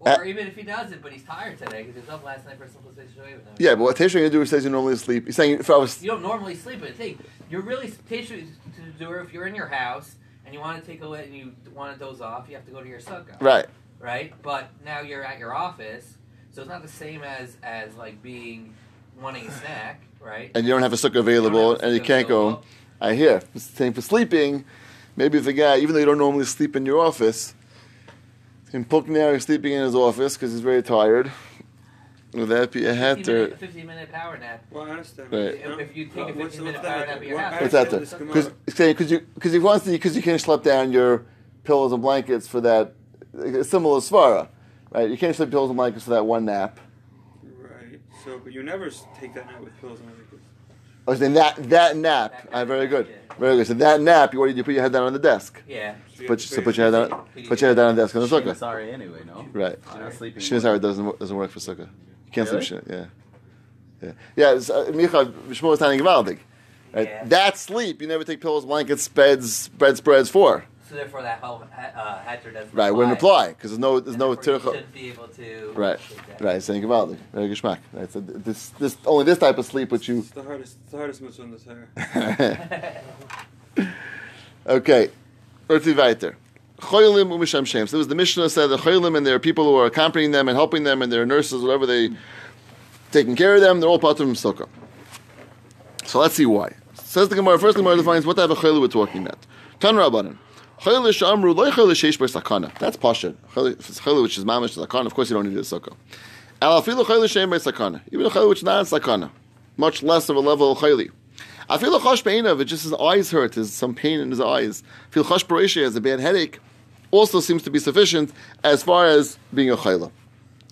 Speaker 3: Or
Speaker 1: Uh,
Speaker 3: even if he doesn't, but he's tired today because he was up last night for simplicity show.
Speaker 1: yeah. But what Teshuvah going to do says you normally sleep. He's saying if I was
Speaker 3: You don't normally sleep, but hey, you're really Teshu to do if you're in your house and you want to take a and you want to doze off, you have to go to your sukkah.
Speaker 1: right,
Speaker 3: Right. But now you're at your office, so it's not the same as as like being wanting a snack, right?
Speaker 1: and you don't have a sukkah available,
Speaker 3: have a
Speaker 1: and you can't go. I hear. It's the Same for sleeping. Maybe if the guy, even though you don't normally sleep in your office, him poking out, he's sleeping in his office because he's very tired. Would that be a hat
Speaker 3: 15
Speaker 1: or?
Speaker 3: minute, 15 minute power nap.
Speaker 10: Well, I understand.
Speaker 1: Right.
Speaker 3: If, if you take a 15 minute power nap at your
Speaker 10: What-
Speaker 3: house,
Speaker 1: What's that?
Speaker 10: understand
Speaker 1: Because because you because he wants to because you can't schlep down your pillows and blankets for that uh, similar svara, right? You can't schlep pillows and blankets for that one nap.
Speaker 10: Right. So, but you never take that nap with pillows and everything.
Speaker 1: Oh, then that that nap, ah, very good, very good. So that nap, you what do you do? Put your head down on the desk.
Speaker 3: yeah.
Speaker 10: So
Speaker 1: Put so put your head down,
Speaker 3: Put
Speaker 1: put your head down on the desk on the sukkah.
Speaker 8: Sorry, anyway, no.
Speaker 1: Right.
Speaker 8: You're not sleeping.
Speaker 1: Shinazara doesn't doesn't work for sukkah. You can't
Speaker 8: Really?
Speaker 1: sleep. Shin, yeah, yeah, yeah. It's, uh, Micha Shmuel was telling Givaldig. Right?
Speaker 3: Yeah.
Speaker 1: That sleep, you never take pillows, blankets, beds, bread spreads for.
Speaker 3: So therefore, that whole ha- uh, hatcher doesn't
Speaker 1: Right, wouldn't apply because there's no there's
Speaker 3: And
Speaker 1: no
Speaker 3: therefore you
Speaker 1: tircha.
Speaker 3: shouldn't be able to.
Speaker 1: Right,
Speaker 3: take that.
Speaker 1: right. Saying Givaldig, very geschmack. Right. So this this only this type of sleep which you.
Speaker 10: It's the hardest, it's the hardest mitzvah in the Torah.
Speaker 1: okay, let's see weiter. Choylim u'misham shem. So this was the Mishnah said the choylim and there are people who are accompanying them and helping them and their nurses, whatever they taking care of them. They're all part of sukkah. So let's see why. Says the Gemara. First, the Gemara defines what type of choylim we're talking about. Tan rabbanan. That's pashut. Choylim which is mamish sakana. Of course, you don't need a sukkah. Alafilu choylim sheim ber sakana. Even a choylim which is not sakana, much less of a level of choylim. I feel a chosh of it just his eyes hurt, there's some pain in his eyes. feel chosh parisha has a bad headache, also seems to be sufficient as far as being a chayla.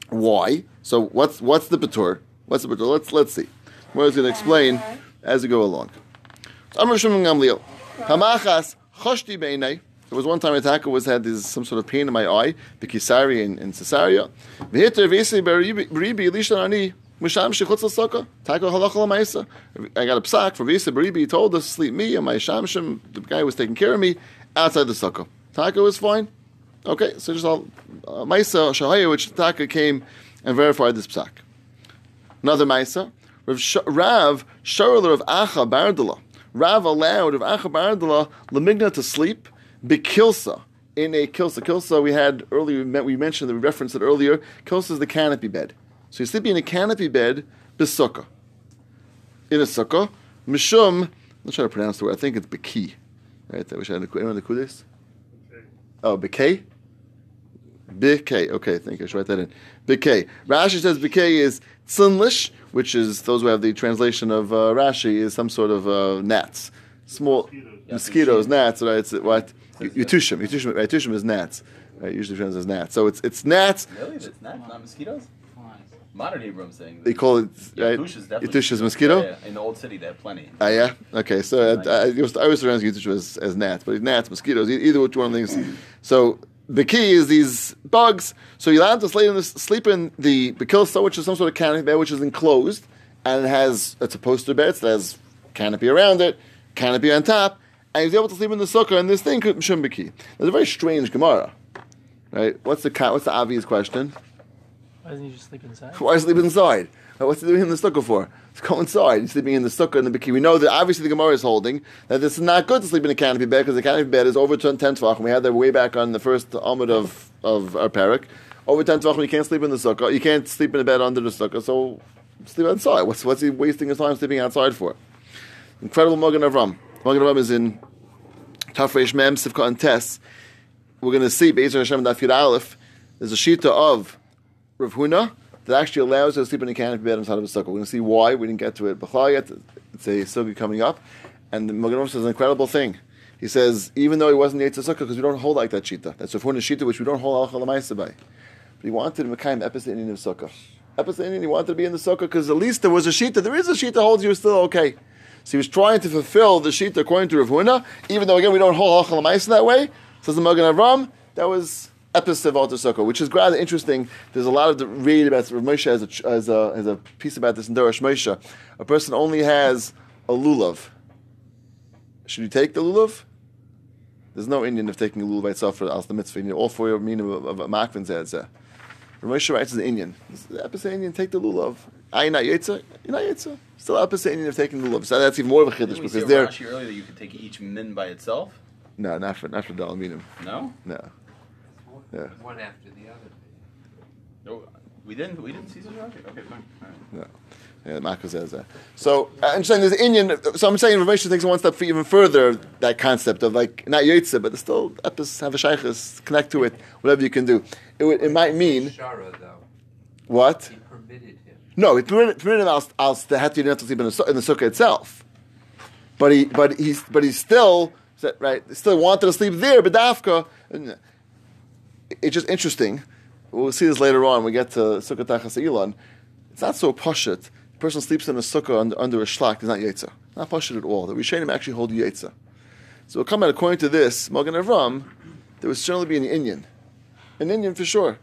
Speaker 1: Why? So what's what's the betur? What's the betur? Let's let's see. We're going to explain as we go along. Amr Shimon Gamliel, Hamachas beinei. There was one time Ataka was had this, some sort of pain in my eye, the Kisari in, in Caesarea. Taka. I got a psak from V'yisi beribi. He told us to sleep me and my shamshim. The guy was taking care of me outside the sukkah. Taka was fine. Okay, so just all uh, Maisa Shahaya, which Taka came and verified this psak. Another Maisa, Rav, Sh- of Acha Bardala. Rav allowed of Acha Bardala Lamigna to sleep bikilsa in a kilsa. Kilsa we had earlier. We mentioned that we referenced it earlier. Kilsa is the canopy bed. So you're sleeping in a canopy bed bisukkah. In a sukkah, mishum. I'm not trying to pronounce the word. I think it's biki. Right? I wish I had the anyone the kudis. Oh, bikay. Bikay. Okay, thank you. I should write that in. Bikay. Rashi says bikay is tzinlish, which is those who have the translation of uh, Rashi is some sort of uh, gnats, small
Speaker 7: Mosquitoes.
Speaker 1: mosquitoes, gnats. Right? It's what yutushim. Yutushim. Yutushim is gnats. Right? Usually translates as gnats. So it's it's gnats.
Speaker 8: Really? That's not, not mosquitoes? Modern Hebrew, I'm saying.
Speaker 1: They call it right.
Speaker 8: Yatush is definitely
Speaker 1: Yatush is mosquito.
Speaker 8: Yeah, yeah. In the old city, they have plenty.
Speaker 1: Ah, yeah. Okay, so uh, I, I, was, I was around Yitush as, as gnats, but gnats, mosquitoes, either which one of these. So the key is these bugs. So you're allowed to sleep in, the, sleep in the bekilsa, which is some sort of canopy bed, which is enclosed, and it has it's a poster bed, so it has canopy around it, canopy on top, and he's able to sleep in the sukkah, and this thing could key. There's a very strange Gemara, right? What's the what's the obvious question?
Speaker 2: Why doesn't he just sleep inside?
Speaker 1: Why sleep inside? What's he doing in the sukkah for? To go inside. He's sleeping in the sukkah in the bikini. We know that obviously the Gemara is holding that this is not good to sleep in a canopy bed because the canopy bed is over 10 tvach. We had that way back on the first Amud of, of our parak. Over 10 tvach, you can't sleep in the sukkah. You can't sleep in a bed under the sukkah. So sleep outside. What's, what's he wasting his time sleeping outside for? Incredible Magen Avram. Magen Avram is in Tafresh Mem, Sivka and Tess. We're going to see, Be'ezer Hashem Daf Yud Aleph, there's a shita of Rav Huna that actually allows us to sleep in a canopy bed inside of a sukkah. We're going to see why. We didn't get to it b'chlal yet. It's a sukkah coming up. And the Magen Avram says an incredible thing. He says, even though he wasn't the Yitzhak sukkah, because we don't hold like that shita. That's Rav Huna's shita, which we don't hold halacha l'maisa by. But he wanted Mekayim Epis Indian of sukkah. Epis Indian, he wanted to be in the sukkah because at least there was a shita. There is a shita holds you still okay. So he was trying to fulfill the shita according to Rav Huna, even though again we don't hold halacha l'maisa that way. Says the Magen Avram, that was Epis of Sukkah, which is rather interesting. There's a lot of the read about Rav Moshe as a, as a, a piece about this in Dorosh Moshe. A person only has a lulav. Should you take the lulav? There's no Indian of taking a lulav itself for the mitzvah. You need all four of meaning of, of, of Makvin Zeh. Rav Moshe writes as an Indian. Epis Indian, take the lulav. Are you not Yitzah? You're not Yitzah. Still Epis Indian of taking the lulav. So that's even more of a chiddush
Speaker 8: Didn't we
Speaker 1: because
Speaker 8: see
Speaker 1: they're
Speaker 8: Rashi earlier that you could take each min by itself?
Speaker 1: no, not for not for Dalaminim.
Speaker 8: No,
Speaker 1: No. Yeah.
Speaker 3: One after the other.
Speaker 8: no, we didn't. We didn't see such Rashi. Okay, fine. All right.
Speaker 1: No. Yeah, Mako says that. So uh, I'm saying there's Indian. So I'm saying Rav Moshe takes it one step even further. That concept of like not Yitzah, but still epis have a shaykhs connect to it. Whatever you can do, it, it might mean
Speaker 3: Shara, though,
Speaker 1: what? No, it permitted, permitted him al, al to have to, to sleep in the, su- in the sukkah itself. But he, but he's, but he still right. Still wanted to sleep there, but dafka. Uh, it's just interesting. We'll see this later on. when We get to sukkah tachas Elon. It's not so pashut. The person sleeps in a sukkah under, under a shlak. It's not yetza. Not pashut at all. The Rishonim actually hold yetza. So we'll come out according to this Magen Avram. There would certainly be an Indian, an Indian for sure,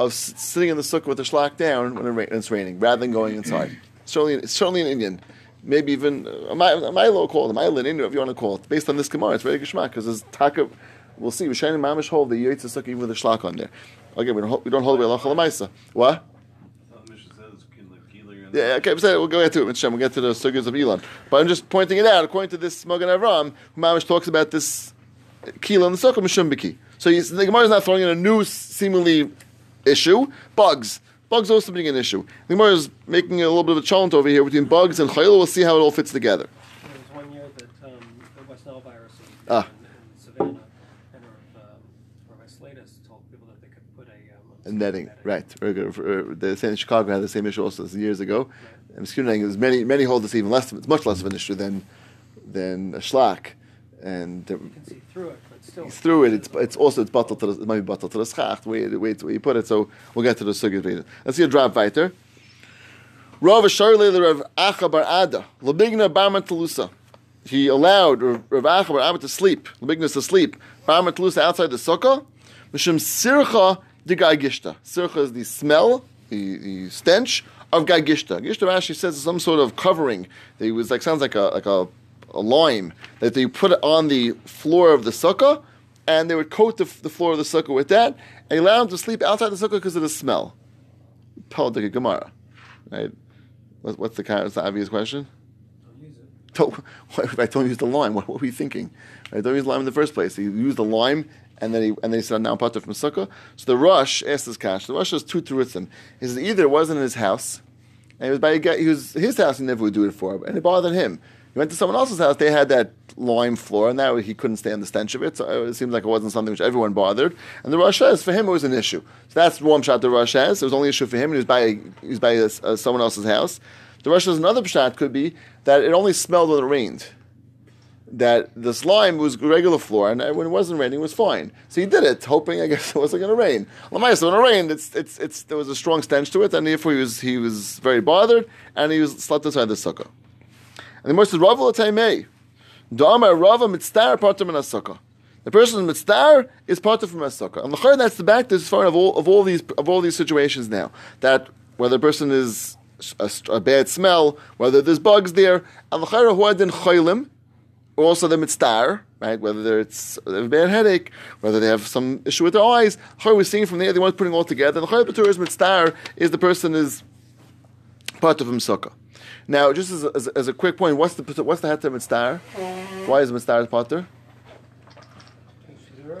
Speaker 1: of sitting in the sukkah with the shlak down when it's raining, rather than going inside. certainly, it's certainly an Indian. Maybe even uh, a a Milo call it, a Milo Indian, if you want to call it. Based on this Gemara, it's very geshmak because there's taka. We'll see. Rishonim mamish hold the yetza sukkah even with a shlak on there. Again, we don't we don't hold the halacha l'maisa. What?
Speaker 5: The Mishnah says, "Kila- Kila, you're in
Speaker 1: Yeah, okay, so we'll go into it. We'll get to the sugyas of Elon. But I'm just pointing it out. According to this Magen Avram, Mamish talks about this kila in the sukkah mishum biki. So the Gemara is not throwing in a new seemingly issue. Bugs. Bugs also being an issue. The Gemara is making a little bit of a challenge over here between bugs and chayil. We'll see how it all fits together.
Speaker 9: There was one year that um, the West Nile virus in,
Speaker 1: Ah.
Speaker 9: in, Savannah, and um, Rabbi Slatus told people that they could put a, um,
Speaker 1: And netting, right? Very good. Uh, The same in Chicago had the same issue also years ago. And mosquito netting is many many hold this even less. It's much less of an issue than than a shlak. And
Speaker 9: You can see through it, still.
Speaker 1: through it, it's it's also it's bottled to the, it might be bottled to the. Way the way you put it. So we'll get to the sugya later. Let's see a drop weiter. Rav the Rav Acha Bar Ada Labigna Barman Telusa. He allowed Rav Acha Bar Ada to sleep. Labigna to sleep. Barman Telusa outside the sukkah. Mishum Sircha de Gagishta. Sircha is the smell, the, the stench of Gagishta. Gishta Rashi says some sort of covering. It was like sounds like a like a lime that they put on the floor of the sukkah, and they would coat the, the floor of the sukkah with that, and allow them to sleep outside the sukkah because of the smell. Peldik Gemara, right? What, what's the kind? What's the obvious question? Don't, if I don't use the lime, what, were you thinking? I don't use lime in the first place. He used the lime, and then he and then he said now potter from sukkah. So the rush asked this cash. The rush has two terutzim. He says either it wasn't in his house, and it was by a guy. He was his house. He never would do it for, and it bothered him. He went to someone else's house. They had that lime floor, and that he couldn't stand the stench of it. So it seems like it wasn't something which everyone bothered. And the rush says for him it was an issue. So that's one shot. The rush has. It was only an issue for him, he was by he was by a, uh, someone else's house. The rush says another shot could be that it only smelled when it rained. that the slime was regular floor, and when it wasn't raining, it was fine. So he did it, hoping, I guess, it wasn't going to rain. Lamaisa, when it rained, it's, it's, it's, there was a strong stench to it, and therefore he was, he was very bothered, and he was slept inside the sukkah. And the Gemara says, Rava l'taimei, da'amar Rava mitztar partam min. The person mitztar is part from a sukkah. And the that's the back this far of all of all these of all these situations now. That whether the person is a, a bad smell, whether there's bugs there, and the huad in chaylim, also the mitzvah, right? Whether it's they have a bad headache, whether they have some issue with their eyes. How we're seeing from there, they want putting all together. And the b'tur is mitzvah is the person is part of him sukkah. Now, just as as, as a quick point, what's the what's the heter mitzvah? Why is mitzvah potter?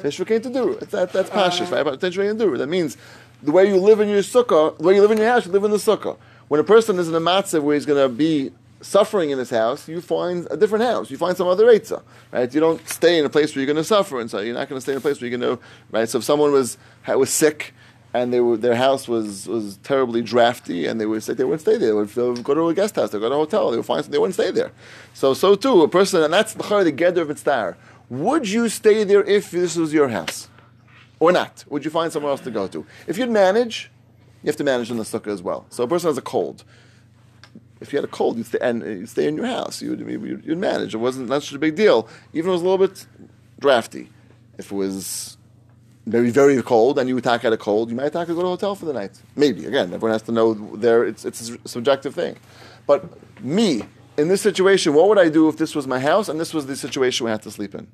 Speaker 1: Teshuvah came to do. That, that's pashas, right? But came to do. That means the way you live in your sukkah, the way you live in your house, you live in the sukkah. When a person is in a matzah where he's going to be suffering in his house, you find a different house. You find some other eitzah, right? You don't stay in a place where you're going to suffer, and so you're not going to stay in a place where you're going to, right? So if someone was was sick and they were, their house was, was terribly drafty, and they would say they wouldn't stay there. They would go to a guest house, they would go to a hotel, they would find they wouldn't stay there. So so too a person, and that's the the gather of star. Would you stay there if this was your house? Or not? Would you find somewhere else to go to? If you'd manage, you have to manage in the sukkah as well. So a person has a cold. If you had a cold, you'd stay, and uh, you'd stay in your house. You'd, you'd, you'd manage. It wasn't such a big deal. Even if it was a little bit drafty. If it was very, very cold and you attack at a cold, you might attack to go to a hotel for the night. Maybe. Again, everyone has to know there, it's, it's a subjective thing. But me, in this situation, what would I do if this was my house and this was the situation we had to sleep in?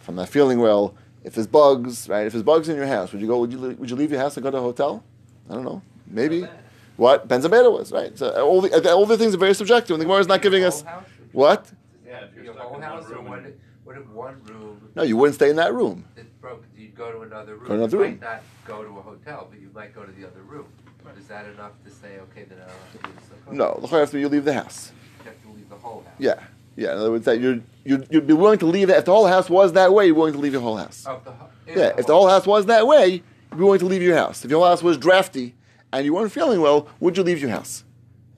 Speaker 1: If I'm not feeling well, if there's bugs, right? If there's bugs in your house, would you go? Would you would you leave your house and go to a hotel? I don't know. Maybe. What Benzabeta was right. So uh, all the all the things are very subjective, and the Gemara is not giving us what.
Speaker 3: Yeah, if your whole house, or what if, what if one room?
Speaker 1: No, you wouldn't stay in that room.
Speaker 3: It's broke. You'd go to another room.
Speaker 1: Go another
Speaker 3: you
Speaker 1: room.
Speaker 3: might not go to a hotel, but you might go to the other room. Is that enough to say, okay, then I don't have to do the sukkah?
Speaker 1: No, the after you leave the house.
Speaker 3: You have to leave the whole house.
Speaker 1: Yeah, yeah. In other words, that you'd, you'd you'd be willing to leave it if the whole house was that way. You're willing to leave your whole house.
Speaker 3: Oh, if the, ho-
Speaker 1: Yeah, if the whole house was that way, you'd be willing to leave your house. If your whole house was drafty and you weren't feeling well, would you leave your house?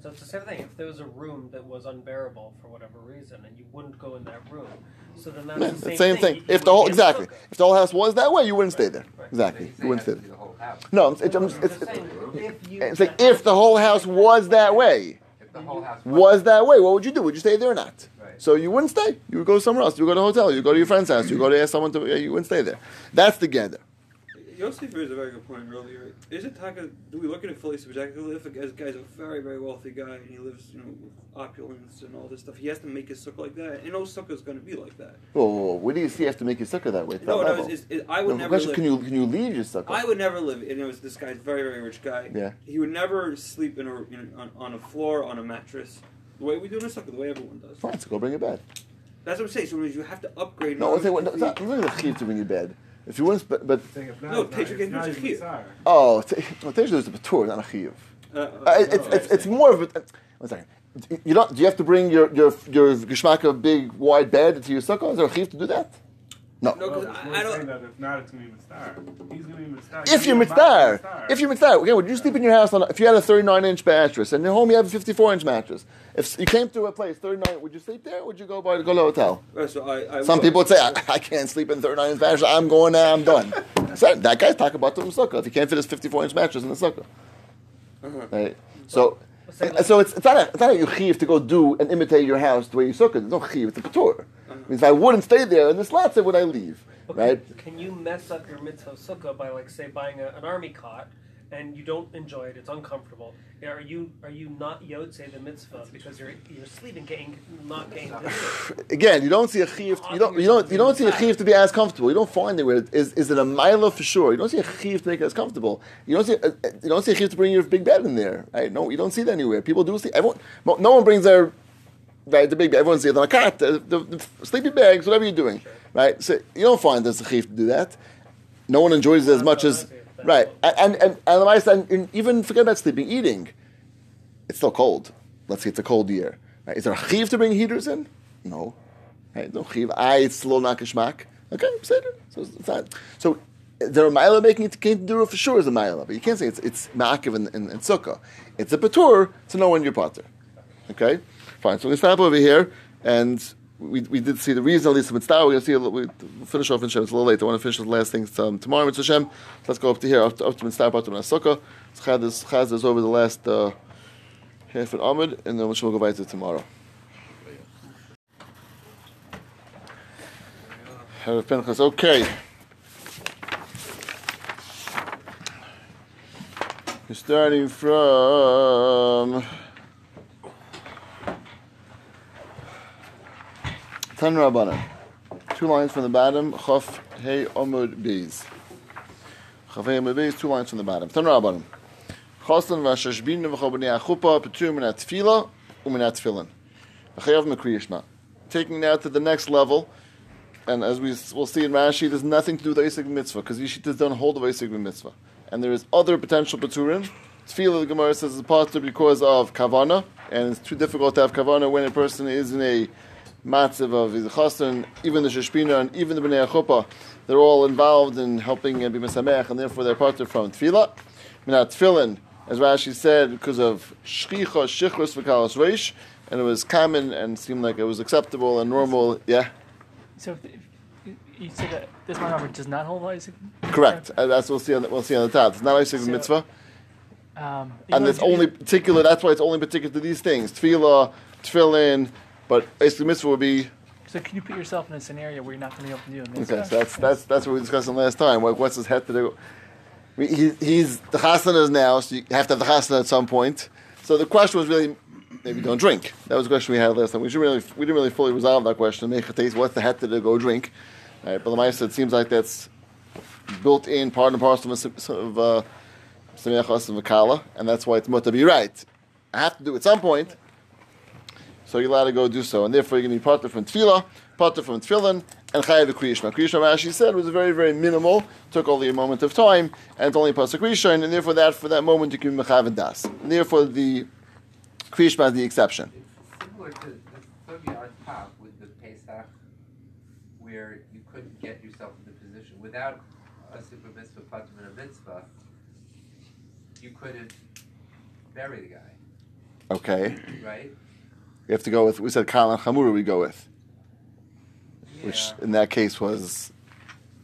Speaker 9: So it's the same thing. If there was a room that was unbearable for whatever reason, and you wouldn't go in that room, so then that's
Speaker 1: Yeah,
Speaker 9: the
Speaker 1: the
Speaker 9: same,
Speaker 1: same thing.
Speaker 9: You-
Speaker 1: If the whole
Speaker 9: wouldn't be in
Speaker 1: exactly, if the whole house was that way, you wouldn't stay there.
Speaker 3: Then
Speaker 1: Exactly,
Speaker 3: you
Speaker 1: wouldn't stay there.
Speaker 3: be the whole house.
Speaker 1: No, I'm, it's, I'm,
Speaker 9: I'm
Speaker 1: it's,
Speaker 9: if
Speaker 1: it's like if the whole house was that way,
Speaker 3: If the whole house
Speaker 1: was that way, what would you do? Would you stay there or not? So you wouldn't stay. You would go somewhere else. You would go to a hotel. You would go to your friend's house. You would go to ask someone to. Yeah, you wouldn't stay there. That's the gather.
Speaker 10: Yosef raised a very good point earlier. Is it taka? Do we look at it fully subjectively? If a guy's, guy's a very, very wealthy guy and he lives, you know, with opulence and all this stuff, he has to make his sukkah like that. And no sukkah is going to be like that.
Speaker 1: Whoa, whoa, whoa. What do you see? Have to make your sukkah that way.
Speaker 10: No,
Speaker 1: that
Speaker 10: no, it's, it's, it, I would
Speaker 1: the
Speaker 10: never
Speaker 1: question:
Speaker 10: live.
Speaker 1: Can you can you leave your sukkah?
Speaker 10: I would never live. And it was this guy's very, very rich guy.
Speaker 1: Yeah.
Speaker 10: He would never sleep in a, in, on, on a floor on a mattress. The way we do in a sukkah, the way everyone does.
Speaker 1: Fine, so go bring your bed.
Speaker 10: That's what I'm saying. So you have to upgrade.
Speaker 1: No, I'm saying, no, it's not, it's not a chiv to bring your bed. If you wouldn't, but, but
Speaker 10: No, Tetra Gate is here.
Speaker 1: oh, t- no, Teja is a patur, not a chiv.
Speaker 10: Uh,
Speaker 1: Uh, it's, it's, it's more of a. One second. You don't. Do you have to bring your your your geschmack of big wide bed into your sukkah? Is there a chiv to do that? No.
Speaker 10: No, because I, I don't.
Speaker 7: that if not, it's gonna be mitzvah. He's gonna be mitzvah.
Speaker 1: If you're mitzvah, if you're mitzvah, okay, would you sleep in your house on? If you had a 39 inch mattress and at home you have a 54 inch mattress, if you came to a place 39, would you sleep there? or Would you go by go to a hotel?
Speaker 10: Uh, so I, I
Speaker 1: Some
Speaker 10: would.
Speaker 1: people would say, I, I can't sleep in 39 inch mattress. I'm going now. I'm done. so that guy's talking about the sukkah. If he can't fit his 54 inch mattress in the sukkah,
Speaker 10: Uh-huh.
Speaker 1: right? So.
Speaker 9: Say like-
Speaker 1: So it's, it's not a, it's not a chiv to go do and imitate your house the way you sukkah. There's no chiv. It's a patur. Means if I wouldn't stay there in this lot, would I leave?
Speaker 9: Okay,
Speaker 1: Right?
Speaker 9: Can you mess up your mitzvah sukkah by like say buying a, an army cot and you don't enjoy it? It's uncomfortable. Yeah, Are you are you not yod say the mitzvah because you're you're sleeping getting not getting to do it?
Speaker 1: again, you don't see a chiv. You don't. You don't. You don't see a chiv to be as comfortable. You don't find it where it is. Is it a mila for sure? You don't see a chiv to make it as comfortable. You don't see. A, you don't see a chiv to bring your big bed in there. Right? No, you don't see that anywhere. People do see. Everyone. No one brings their. Right, the big bed. Everyone sees it on the, the, the sleeping bags, whatever you're doing. Right, so you don't find there's a chiv to do that. No one enjoys it as much as right. And and and, and, and, even forget about sleeping, eating. It's still cold. Let's say it's a cold year. Right? Is there a chiv to bring heaters in? No. Right? No chiv. I it's a little nakashmak. Okay, so so it's not. So is there a mila making it can't do it for sure is a mila, but you can't say it's it's ma'akiv in, in, in sukkah. It's a patur to know when you're potter. Okay, fine. So we stop over here, and we, we did see the reason at least with Star. We're gonna see a little, we we'll finish off in Shem. It's a little late. I want to finish the last things um, tomorrow. Mitzvah Shem. So let's go up to here up to, to Mitzvah up to Sukkah. Chaz is Chaz is over the last uh, half an Ahmed, and then we'll go back to tomorrow. Okay. We're starting from Tan Rabbanan. Two lines from the bottom. Chaf Hey Omud Beis. Chaf Hey Omud Beis. Two lines from the bottom. Tan Rabbanan. Choslan v'ashashbin v'chobani achupa petur min atfila umin atfilin. V'chayav mekriyishma. Taking that to the next level, and as we will see in Rashi, there's nothing to do with Isaac mitzvah because Yishitas don't hold the Isaac mitzvah, and there is other potential peturim. Tefillah, the Gemara says, is possible because of kavana, and it's too difficult to have kavana when a person is in a matzav of his even the sheshpina and even the bnei chuppah, they're all involved in helping and be mesamech, and therefore they're part of from tefillah. Minat tefillin, as Rashi said, because of shchicha, shichrus, v'kalas reish, and it was common and seemed like it was acceptable and normal. Yeah,
Speaker 2: So you said that this number does not hold Isaac.
Speaker 1: correct. Uh, that's what we'll see. On the, we'll see on the top. It's not Isaac
Speaker 2: So-
Speaker 1: mitzvah,
Speaker 2: Um,
Speaker 1: and it's only particular. That's why it's only particular to these things: tefillah, tefillin. But Isaac mitzvah would be
Speaker 2: So can you put yourself in a scenario where you're not going to be able to do a
Speaker 1: Okay, so that's that's that's what we discussed last time. What, what's his head to do? He, he's the chasana is now, so you have to have the chasana at some point. So the question was really maybe don't drink. That was the question we had last time. We should really we didn't really fully resolve that question. Make a taste. What's the head to do? Go drink. All right, but the Maisa, it seems like that's built in part and parcel of of uh, and Vakala, and that's why it's mutter be right. I have to do it at some point. So you're allowed to go do so, and therefore you're going to be partner from tefillah, partner from tefillin, and chayav kriyishma. Kriyishma, Rashi said, was very, very minimal. Took only a moment of time, and it's only pasuk rishon, and therefore that for that moment you can be mechav and das. And therefore the kriyishma is the exception.
Speaker 3: It's similar to the on top with the Pesach, where you couldn't get yourself in the position without a super mitzvah, patim, and a mitzvah. You couldn't bury the guy,
Speaker 1: Okay,
Speaker 3: right?
Speaker 1: We have to go with. We said kal and chamura. We go with, which in that case was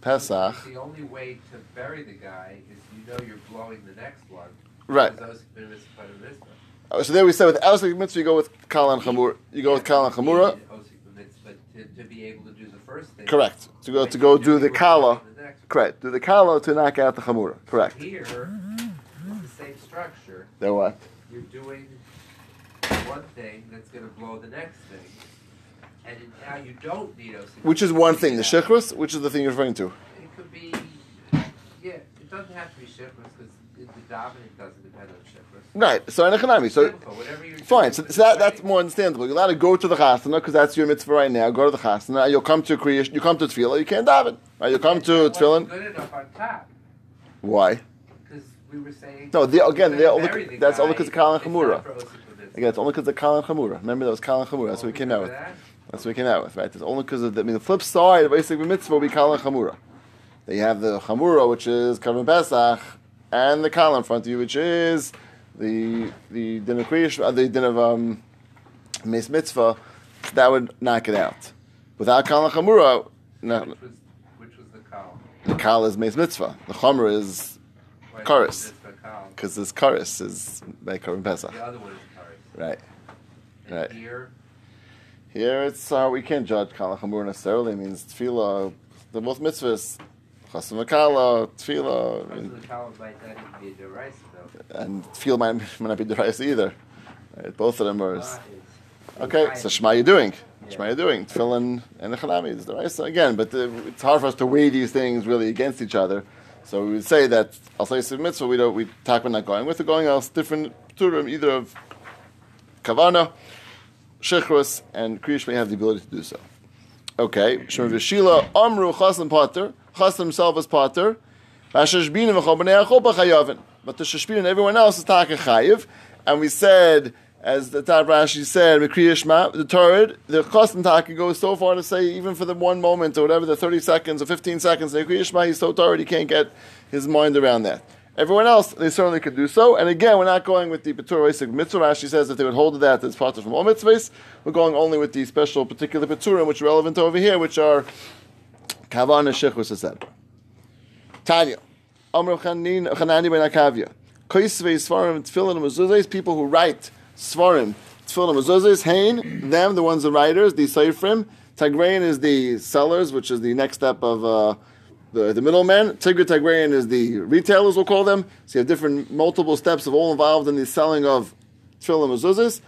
Speaker 1: Pesach.
Speaker 3: The only way to bury the guy is you know you're blowing the next one.
Speaker 1: Right.
Speaker 3: Because those have been mitzvah, patim, mitzvah.
Speaker 1: Oh, So there we said with Elsik mitzvah you go with kal and chamura. You go with kal and
Speaker 3: osik mitzvah to, to be able to do the first thing.
Speaker 1: Correct. To go to go
Speaker 3: do,
Speaker 1: do the kala.
Speaker 3: the.
Speaker 1: Correct. Do the kala to knock out the chamura. Correct.
Speaker 3: Here, it's the same structure.
Speaker 1: Then what?
Speaker 3: You're doing one thing going to blow the next thing, and now you don't need OCD.
Speaker 1: Which is one thing, the shichrus, which is the thing you're referring to.
Speaker 3: It could be, yeah. It doesn't have to be shiftless because the dominant doesn't depend on shiftless.
Speaker 1: Right. So in Echanami, so
Speaker 3: Simple, whatever you're
Speaker 1: fine. So, so that, that's more understandable. You're allowed to go to the chasana because that's your mitzvah right now. Go to the chasana. You'll come to creation, You come to tefillah. You can't daven. Right. You come to tefillin.
Speaker 3: Good enough on top
Speaker 1: Why?
Speaker 3: because we were saying.
Speaker 1: No, the- again,
Speaker 3: you're
Speaker 1: they're
Speaker 3: gonna
Speaker 1: only-
Speaker 3: bury the
Speaker 1: that's only
Speaker 3: guy,
Speaker 1: 'cause of Kal and Chamura.
Speaker 3: Not for OCD mitzvah.
Speaker 1: Again, it's only because of kal and chamura. Remember that was kal and chamura. That's what we came out with. That's what we came out with. Right. It's only because of the, I mean the flip side of basic mitzvah will be kal and chamura. They have the chamura, which is karban pesach, and the kal in front of you, which is the the din of kriyish, uh, the din of um, Mace mitzvah, that would knock it out. Without kal and chamura, no,
Speaker 3: Which was, which was the kal.
Speaker 1: the kal is mace mitzvah. The chamura is
Speaker 3: Why
Speaker 1: Karis.
Speaker 3: is the kal?
Speaker 1: because this karis is by karban pesach.
Speaker 3: The other one is.
Speaker 1: Right.
Speaker 3: And
Speaker 1: Right.
Speaker 3: here,
Speaker 1: Here it's uh, we can't judge kal and chamura necessarily. It means tefillah. They're both mitzvahs. Chasam v'kala, tefillah, I
Speaker 3: most
Speaker 1: mean,
Speaker 3: of the kal might not be a though.
Speaker 1: and tefillah might, might not be derais either. Right? Both of them are.
Speaker 3: Is-
Speaker 1: Okay, so Shema you're doing. Shema you're doing. Tefillin and Echanami is the right again, but the, it's hard for us to weigh these things really against each other. So we would say that I'll say some mitzvah we don't we talk about not going with the going else different either of kavana, shechrus, and kriyish may have the ability to do so. Okay, Shema v'shila amru chasam pater chasam himself is pater. But the shashbin and everyone else is taka chayiv, and we said as the Tab Rashi said, the Torah, the Chosn Taka goes so far to say, even for the one moment or whatever, the 30 seconds or 15 seconds, the Mikriyashma, he's so tired he can't get his mind around that. Everyone else, they certainly could do so. And again, we're not going with the Petur Isaac mitzvah. Rashi says that they would hold to that as part of from all mitzvahs. We're going only with the special particular Peturim, which are relevant over here, which are Kavan and Shechus, etc. Tanya. Amr Chanani ben Akavia. Koisvei Svarim Tfilin Mezuzahs, people who write Svarim Tfilin Mezuzahs, Hain, them, the ones the writers, the Seifrim. Tagrain is the sellers, which is the next step of uh, the, the middlemen. Tigr Tagrain is the retailers, we'll call them. So you have different, multiple steps of all involved in the selling of Tfilin Mezuzahs.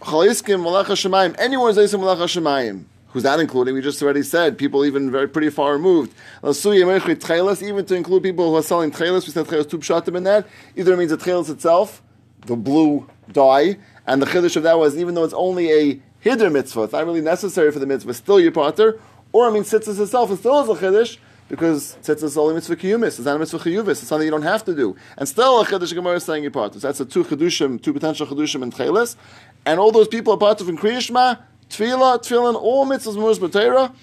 Speaker 1: Chaliskim Malach HaShemayim, anyone who's Eisim Malach. Who's that including? We just already said people even very pretty far removed. Even to include people who are selling tchelis, we said tchelis two pshatim in that. Either it means the tchelis itself, the blue dye, and the chiddush of that was even though it's only a hiddur mitzvah, it's not really necessary for the mitzvah, still your potter. Or I mean tzitzis itself, it still is a chiddush because tzitzis is only mitzvah kiyumis. It's not a mitzvah chiyuvis. It's something you don't have to do. And still a chiddush gemara is saying. So that's the two chidushim, two potential chidushim in tchelis. And all those people are part of in Kriyishma, Tefillah, Tefillin, all mitzvahs, Muz B'Teira.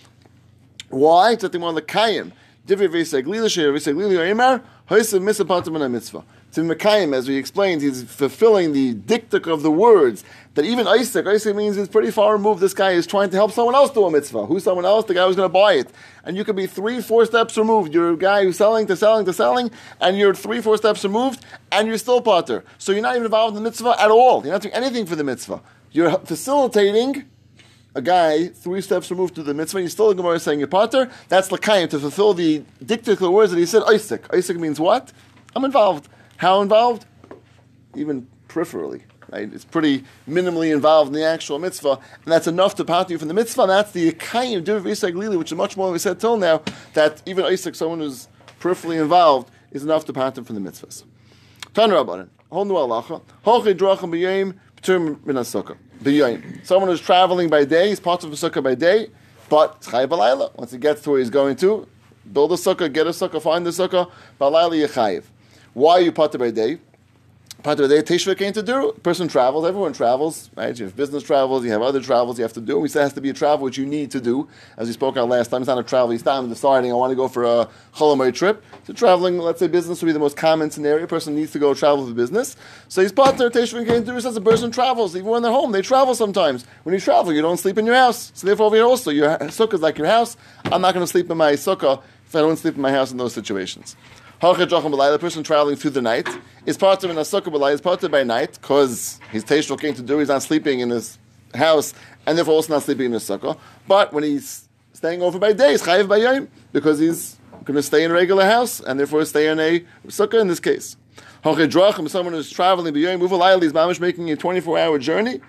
Speaker 1: Why? That they want the Kayim. Divri V'Seglila, Shir V'Seglila Yomer, Hoysev Misapatim and Mitzvah. To Mekayim, as we explained, he's fulfilling the dictic of the words that even Isaac, Isaac means it's pretty far removed. This guy is trying to help someone else do a mitzvah. Who's someone else? The guy who's going to buy it. And you could be three, four steps removed. You're a guy who's selling to selling to selling, and you're three, four steps removed, and you're still potter. So you're not even involved in the mitzvah at all. You're not doing anything for the mitzvah. You're facilitating a guy three steps removed to the mitzvah, you're still a Gemara saying you're potter. That's lakayim to fulfill the dictator words that he said. Isaac. Isaac means what? I'm involved. How involved? Even peripherally. Right? It's pretty minimally involved in the actual mitzvah, and that's enough to part you from the mitzvah. And that's the kayim div Isaac lili, which is much more than we said till now. That even Isaac, someone who's peripherally involved, is enough to part him from the mitzvahs. Tan Rabbanan. Whole new halacha. Hochi drachim b'yayim p'tur min. Someone who's traveling by day, he's part of a sukkah by day, but balayla. Once he gets to where he's going to, build a sukkah, get a sukkah, find the sukkah, balayla yechayiv. Why are you part by day? Of the day, Teshuvah came to do. Person travels, everyone travels, right? You have business travels, you have other travels you have to do. We say it has to be a travel which you need to do. As we spoke out last time, it's not a travel. He's time deciding, I want to go for a Cholamoy trip. So traveling, let's say business would be the most common scenario. A person needs to go travel for business. So he's of Teshuvah came to do. Says a person travels, even when they're home, they travel sometimes. When you travel, you don't sleep in your house. So therefore, over here also, your sukkah is like your house. I'm not going to sleep in my sukkah if I don't sleep in my house in those situations. The person traveling through the night is part of in a sukkah is part of by night because he's teshuvah came to do. He's not sleeping in his house, and therefore also not sleeping in his sukkah. But when he's staying over by day, he's chayiv by yom because he's going to stay in a regular house and therefore stay in a sukkah in this case. Someone who's traveling by yom, move he's mamish making a 24-hour journey.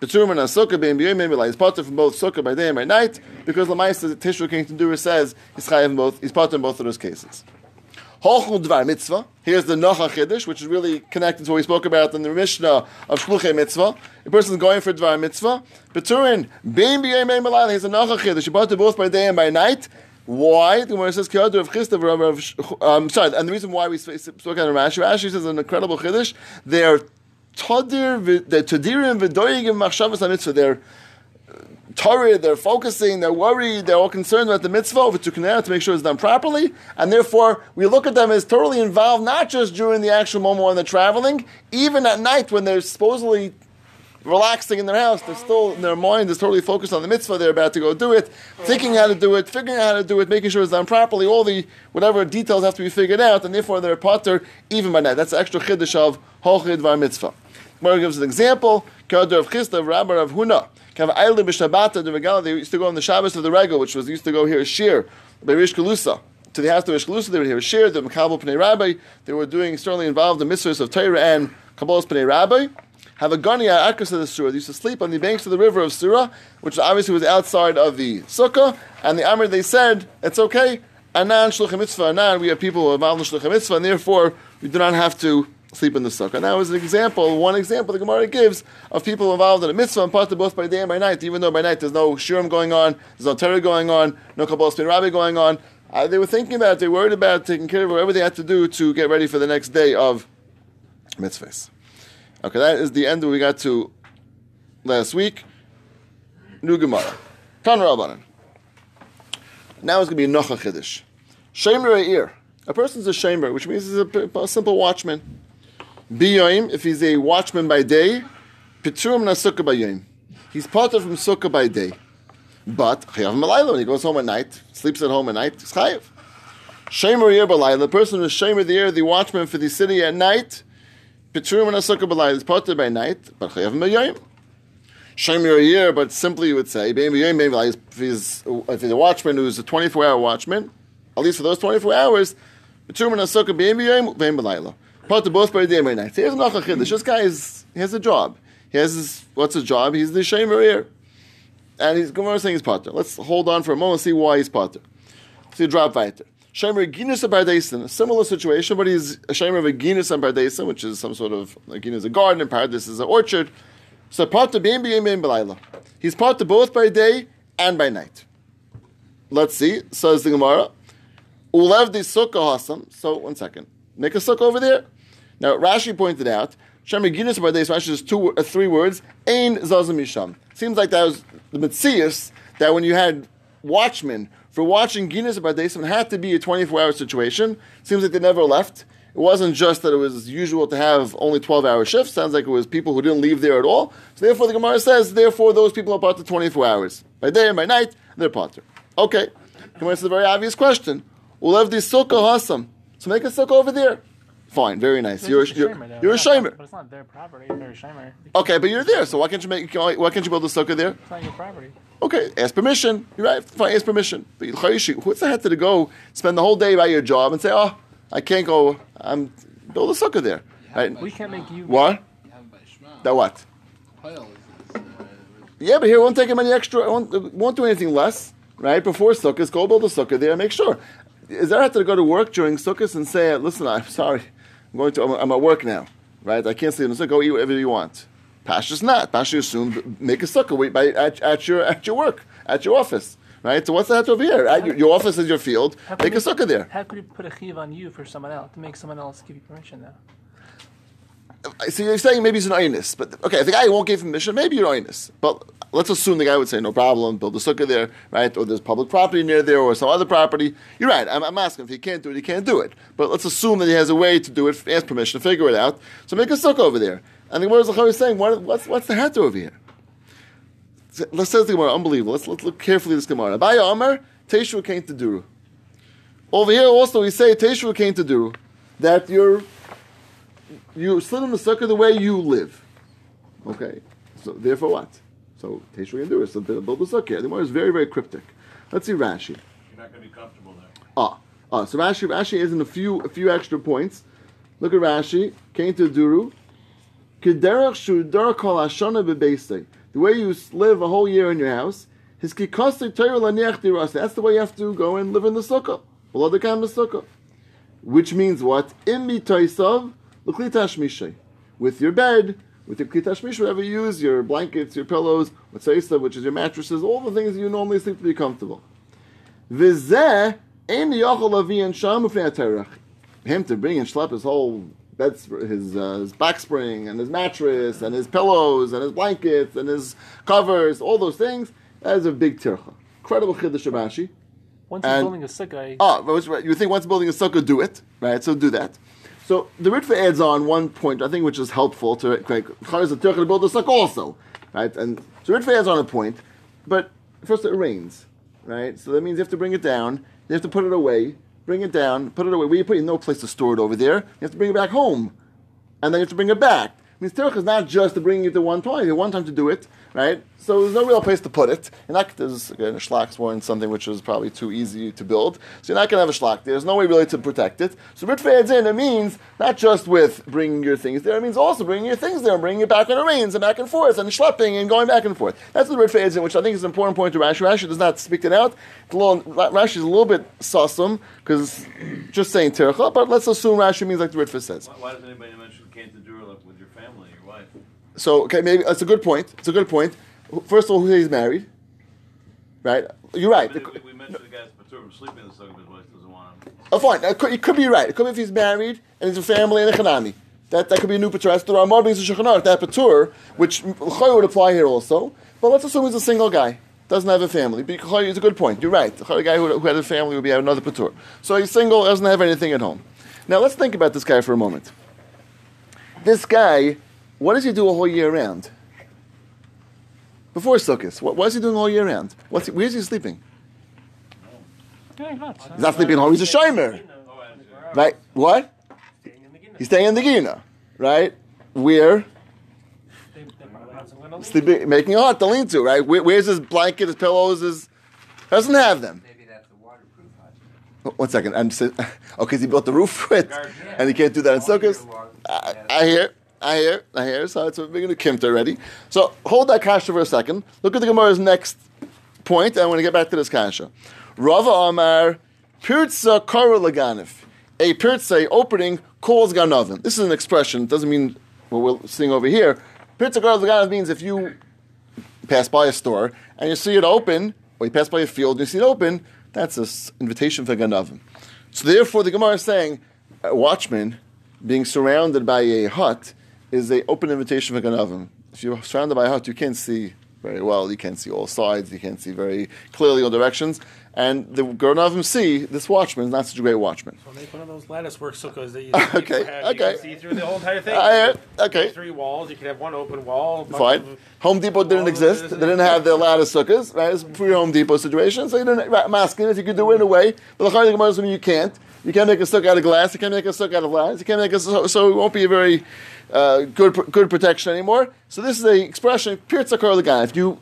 Speaker 1: Peturim and sukkah being b'yom maybe like he's part from both sukkah by day and by night because the Lamaisa Tishra King do says he's chayiv both. He's part in both of those cases. Hochul Dvar Mitzvah. Here's the Nocha Chiddush, which is really connected to what we spoke about in the Mishnah of Shluchei Mitzvah. A person is going for Dvar Mitzvah. Beturin, Bein B'yei Mein Malal, here's a Nocha Chiddush. You bought it both by day and by night. Why? The Gemara says, "Kiyadu of Chista um, Sorry, and the reason why we spoke of Rashi, Rashi says an incredible chiddush. They're tadir, they're tadirim v'doyigim machshavas mitzvah. They're Torah, they're focusing, they're worried, they're all concerned about the mitzvah over to to make sure it's done properly, and therefore we look at them as totally involved, not just during the actual moment when they're traveling, even at night when they're supposedly relaxing in their house, they're still, their mind is totally focused on the mitzvah, they're about to go do it, thinking how to do it, figuring out how to do it, making sure it's done properly, all the, whatever details have to be figured out, and therefore they're potter even by night. That's the extra chiddush of Hochid Var Mitzvah. Gemara gives an example, Kadar of Chista, Rabbi of Huna. They used to go on the Shabbos of the Regal, which was used to go here Shir by Rish Kalusa. To the house of Rish Kalusa, they would hear Shir, the Makabal Pnei Rabbi. They were doing certainly involved in mitzvahs of Torah and Kabbalah's Pnei Rabbi. Have a Gania Akas of the Surah. They used to sleep on the banks of the river of Surah, which obviously was outside of the Sukkah. And the Amr, they said, it's okay. Anan Shluchim Mitzvah, Anan, we have people who are involved in Shluchim Mitzvah, and therefore we do not have to sleep in the sukkah. That was an example, one example the Gemara gives of people involved in a mitzvah and part both by day and by night, even though by night there's no shirim going on, there's no Torah going on, no Kabbalah Spin Rabbi going on. Uh, they were thinking about it, they worried about taking care of whatever they had to do to get ready for the next day of mitzvahs. Okay, that is the end we got to last week. New Gemara. Rabbanan. Now it's going to be Nocha Chiddush. Shem Re'ir. A person's a shamer, which means he's a simple watchman. Biyoim, if he's a watchman by day, Pitrum na sukkah by yom. He's potter from sukkah by day. But chayav malayla when he goes home at night, sleeps at home at night, he's chayav. Shamer yer balayla, the person who's shamer the year, the watchman for the city at night, Pitrum na sukkah balayla is potter by night, but chayav malayla. Shamer yer, but simply you would say, maybe yom, maybe like if he's if he's a watchman who's a 24 hour watchman, at least for those 24 hours, Pitrum na sukkah b'yom yom, b'yom balayla. Potter both by day and by night. Here's a chiddush. This guy is he has a job. He has his, what's his job? He's the shamer here. And he's Gemara saying he's potter. Let's hold on for a moment and see why he's potter. See, drop weiter. Shamer Ginus Bardesin, a similar situation, but he's a shamer of a Ginus and Bardesin, which is some sort of, like Ginus is a garden, and is an orchard. So potter bein bein bein belayla. He's potter both by day and by night. Let's see, says the Gemara. Ulev the sukkah hasam. So, one second. Make a sukkah over there. Now, Rashi pointed out, Shamer Ginus Bardeis, Rashi is two, uh, three words, Ein Zazim Misham. Seems like that was the Mitzias, that when you had watchmen for watching Guinness Bardesim, it had to be a 24 hour situation. Seems like they never left. It wasn't just that it was usual to have only 12 hour shifts. Sounds like it was people who didn't leave there at all. So therefore, the Gemara says, therefore, those people are part of 24 hours. By day and by night, they're part potter. Okay. Gemara says a very obvious question. We'll have the sukkah hasam. So make a sukkah over there. Fine, very nice. You're,
Speaker 2: It's
Speaker 1: you're,
Speaker 2: shamer, though.
Speaker 1: you're a
Speaker 2: It's not-
Speaker 1: shamer.
Speaker 2: But it's not their property. They're a shamer.
Speaker 1: Okay, but you're there, so why can't you make? Why can't you build a sukkah there?
Speaker 2: It's not your property.
Speaker 1: Okay, ask permission. You're right. Fine, ask permission. But Chayishi, what's the head to go spend the whole day by your job and say, "Oh, I can't go. I'm build a sukkah there." Right?
Speaker 2: We can't make you.
Speaker 1: What?
Speaker 4: You have by Shema.
Speaker 1: That what?
Speaker 4: Pile is, is, uh,
Speaker 1: Yeah, but here it won't take him any extra. It won't, it won't do anything less. Right before sukkahs, go build a sukkah there. and Make sure. Is there have to go to work during sukkahs and say, "Listen, I'm sorry, I'm going to. I'm, I'm at work now. Right? I can't sleep in the sukkah. Go eat whatever you want." Pasha's not. Pasha assumed make a sukkah wait by at, at your at your work at your office. Right. So what's that over here? At your, your office is your field. Make a sukkah there.
Speaker 2: How could you put a chiv on you for someone else to make someone else give you permission now?
Speaker 1: So you're saying maybe he's an oinus, but okay, the guy won't give permission, maybe you're oinus. But let's assume the guy would say no problem, build a sukkah there, right? Or there's public property near there, or some other property. You're right. I'm, I'm asking if he can't do it, he can't do it. But let's assume that he has a way to do it, ask permission, to figure it out. So make a sukkah over there. And the Gemara is saying, what, what's what's the hat over here? Let's say the Gemara, unbelievable. Let's, let's look carefully at this Gemara. Abaya Amar, Teshu came to Duru. Over here also we say Teshu came to Duru, that you're you in the sukkah the way you live. Okay, so therefore what? So Teshuvah can do it. So build the sukkah. The Gemara is very very cryptic. Let's see Rashi.
Speaker 5: You're not going to be comfortable there.
Speaker 1: Ah, ah. So Rashi Rashi is in a few a few extra points. Look at Rashi. Came to Duru. Kederach shudar kol hashana bebeisei. The way you live a whole year in your house. His kikasei Torah laniach dirasa. That's the way you have to go and live in the sukkah. Below the sukkah. Which means what? In mishay. With your bed, with your klitash whatever you use, your blankets, your pillows, seisa, which is your mattresses, all the things you normally sleep to be comfortable. V'zeh ein yochel lavi and sham ufnei terach. Him to bring and schlep his whole bed, his, uh, his back spring and his mattress and his pillows and his blankets and his covers, all those things. That is a big tircha. Incredible chiddush of Rashi.
Speaker 2: Once
Speaker 1: And-
Speaker 2: building a sukkah,
Speaker 1: Oh, but what's right. you think once building a sukkah, do it, right? So do that. So the Ritva adds on one point, I think, which is helpful to like, Chayes a Turk to build a sukkah also, right? And so Ritva adds on a point, but first it rains, right? So that means you have to bring it down, you have to put it away, bring it down, put it away. Where you put it, no place to store it over there. You have to bring it back home, and then you have to bring it back. I mean, Tirach is not just to bring it to one time, you have one time to do it, right? So there's no real place to put it. And that, there's again, shlak's one something which is probably too easy to build. So you're not going to have a there. There's no way really to protect it. So Ritva adds in, it means not just with bringing your things there, it means also bringing your things there and bringing it back when it rains and back and forth and schlepping and going back and forth. That's what Ritva adds in, which I think is an important point to Rashi. Rashi does not speak it out. Rashi is a little bit sussum because just saying tircha, but let's assume Rashi means like the Ritva says.
Speaker 5: Why, why does anybody mention came to do like with your family, your wife?
Speaker 1: So okay, maybe that's a good point. It's a good point. First of all, who he's married, right? You're right.
Speaker 5: We, we mentioned the guy's sleeping in the sukkah, his wife doesn't want him.
Speaker 1: Oh, fine. It could, it could be right. It could be if he's married and he's a family and a chanami. That, that could be a new patur. The Ramah brings the Shulchan that patur, which Choy would apply here also. But let's assume he's a single guy. doesn't have a family. But it's a good point. You're right. A guy who, who had a family would be another patur. So he's single, doesn't have anything at home. Now let's think about this guy for a moment. This guy, what does he do a whole year round? Before Sukkot, what, what is he doing all year round? What's he, where's he sleeping? He's not sleeping at home. He's a shomer, right? What?
Speaker 9: Staying in the Guinness.
Speaker 1: He's staying in the Gina, right? Where?
Speaker 9: They, they probably have some kind of
Speaker 1: Sleeping, making a hut to lean to, right? Where, where's his blanket, his pillows, his doesn't have them.
Speaker 3: Maybe that's a waterproof hut.
Speaker 1: One second, I'm si- oh, because he built the roof for it, and he can't do that in Sukkot. I. I hear, I hear, I hear. So it's we're going to kimt already. So hold that kasha for a second. Look at the Gemara's next point, I want to get back to this kasha. Rava Amar Pirza Kara. A pirza opening calls ganavim. This is an expression. It doesn't mean what we're seeing over here. Pirza Kara means if you pass by a store and you see it open, or you pass by a field and you see it open, that's an invitation for ganavim. So therefore, the Gemara is saying a watchman being surrounded by a hut is a open invitation for ganavim. If you're surrounded by a hut, you can't see very well. You can't see all sides. You can't see very clearly all directions. And the ganavim see this watchman is not such a great watchman.
Speaker 6: So make one of those lattice work sukkahs that you,
Speaker 1: Okay,
Speaker 6: have,
Speaker 1: okay.
Speaker 6: you can see through the whole entire thing.
Speaker 1: I uh, okay.
Speaker 6: Three walls. You can have one open wall.
Speaker 1: Fine.
Speaker 6: of-
Speaker 1: Home Depot didn't exist. They didn't have the lattice sukkahs, right? It's a free Home Depot situation. So you didn't, right, I'm asking if you could do it in a way. But the Chaylik Gemara you can't. You can't make a sukkah out of glass. You can't make a sukkah out of glass. You can't make a so, so it won't be a very uh, good good protection anymore. So this is the expression, Pirza Karlagan. If you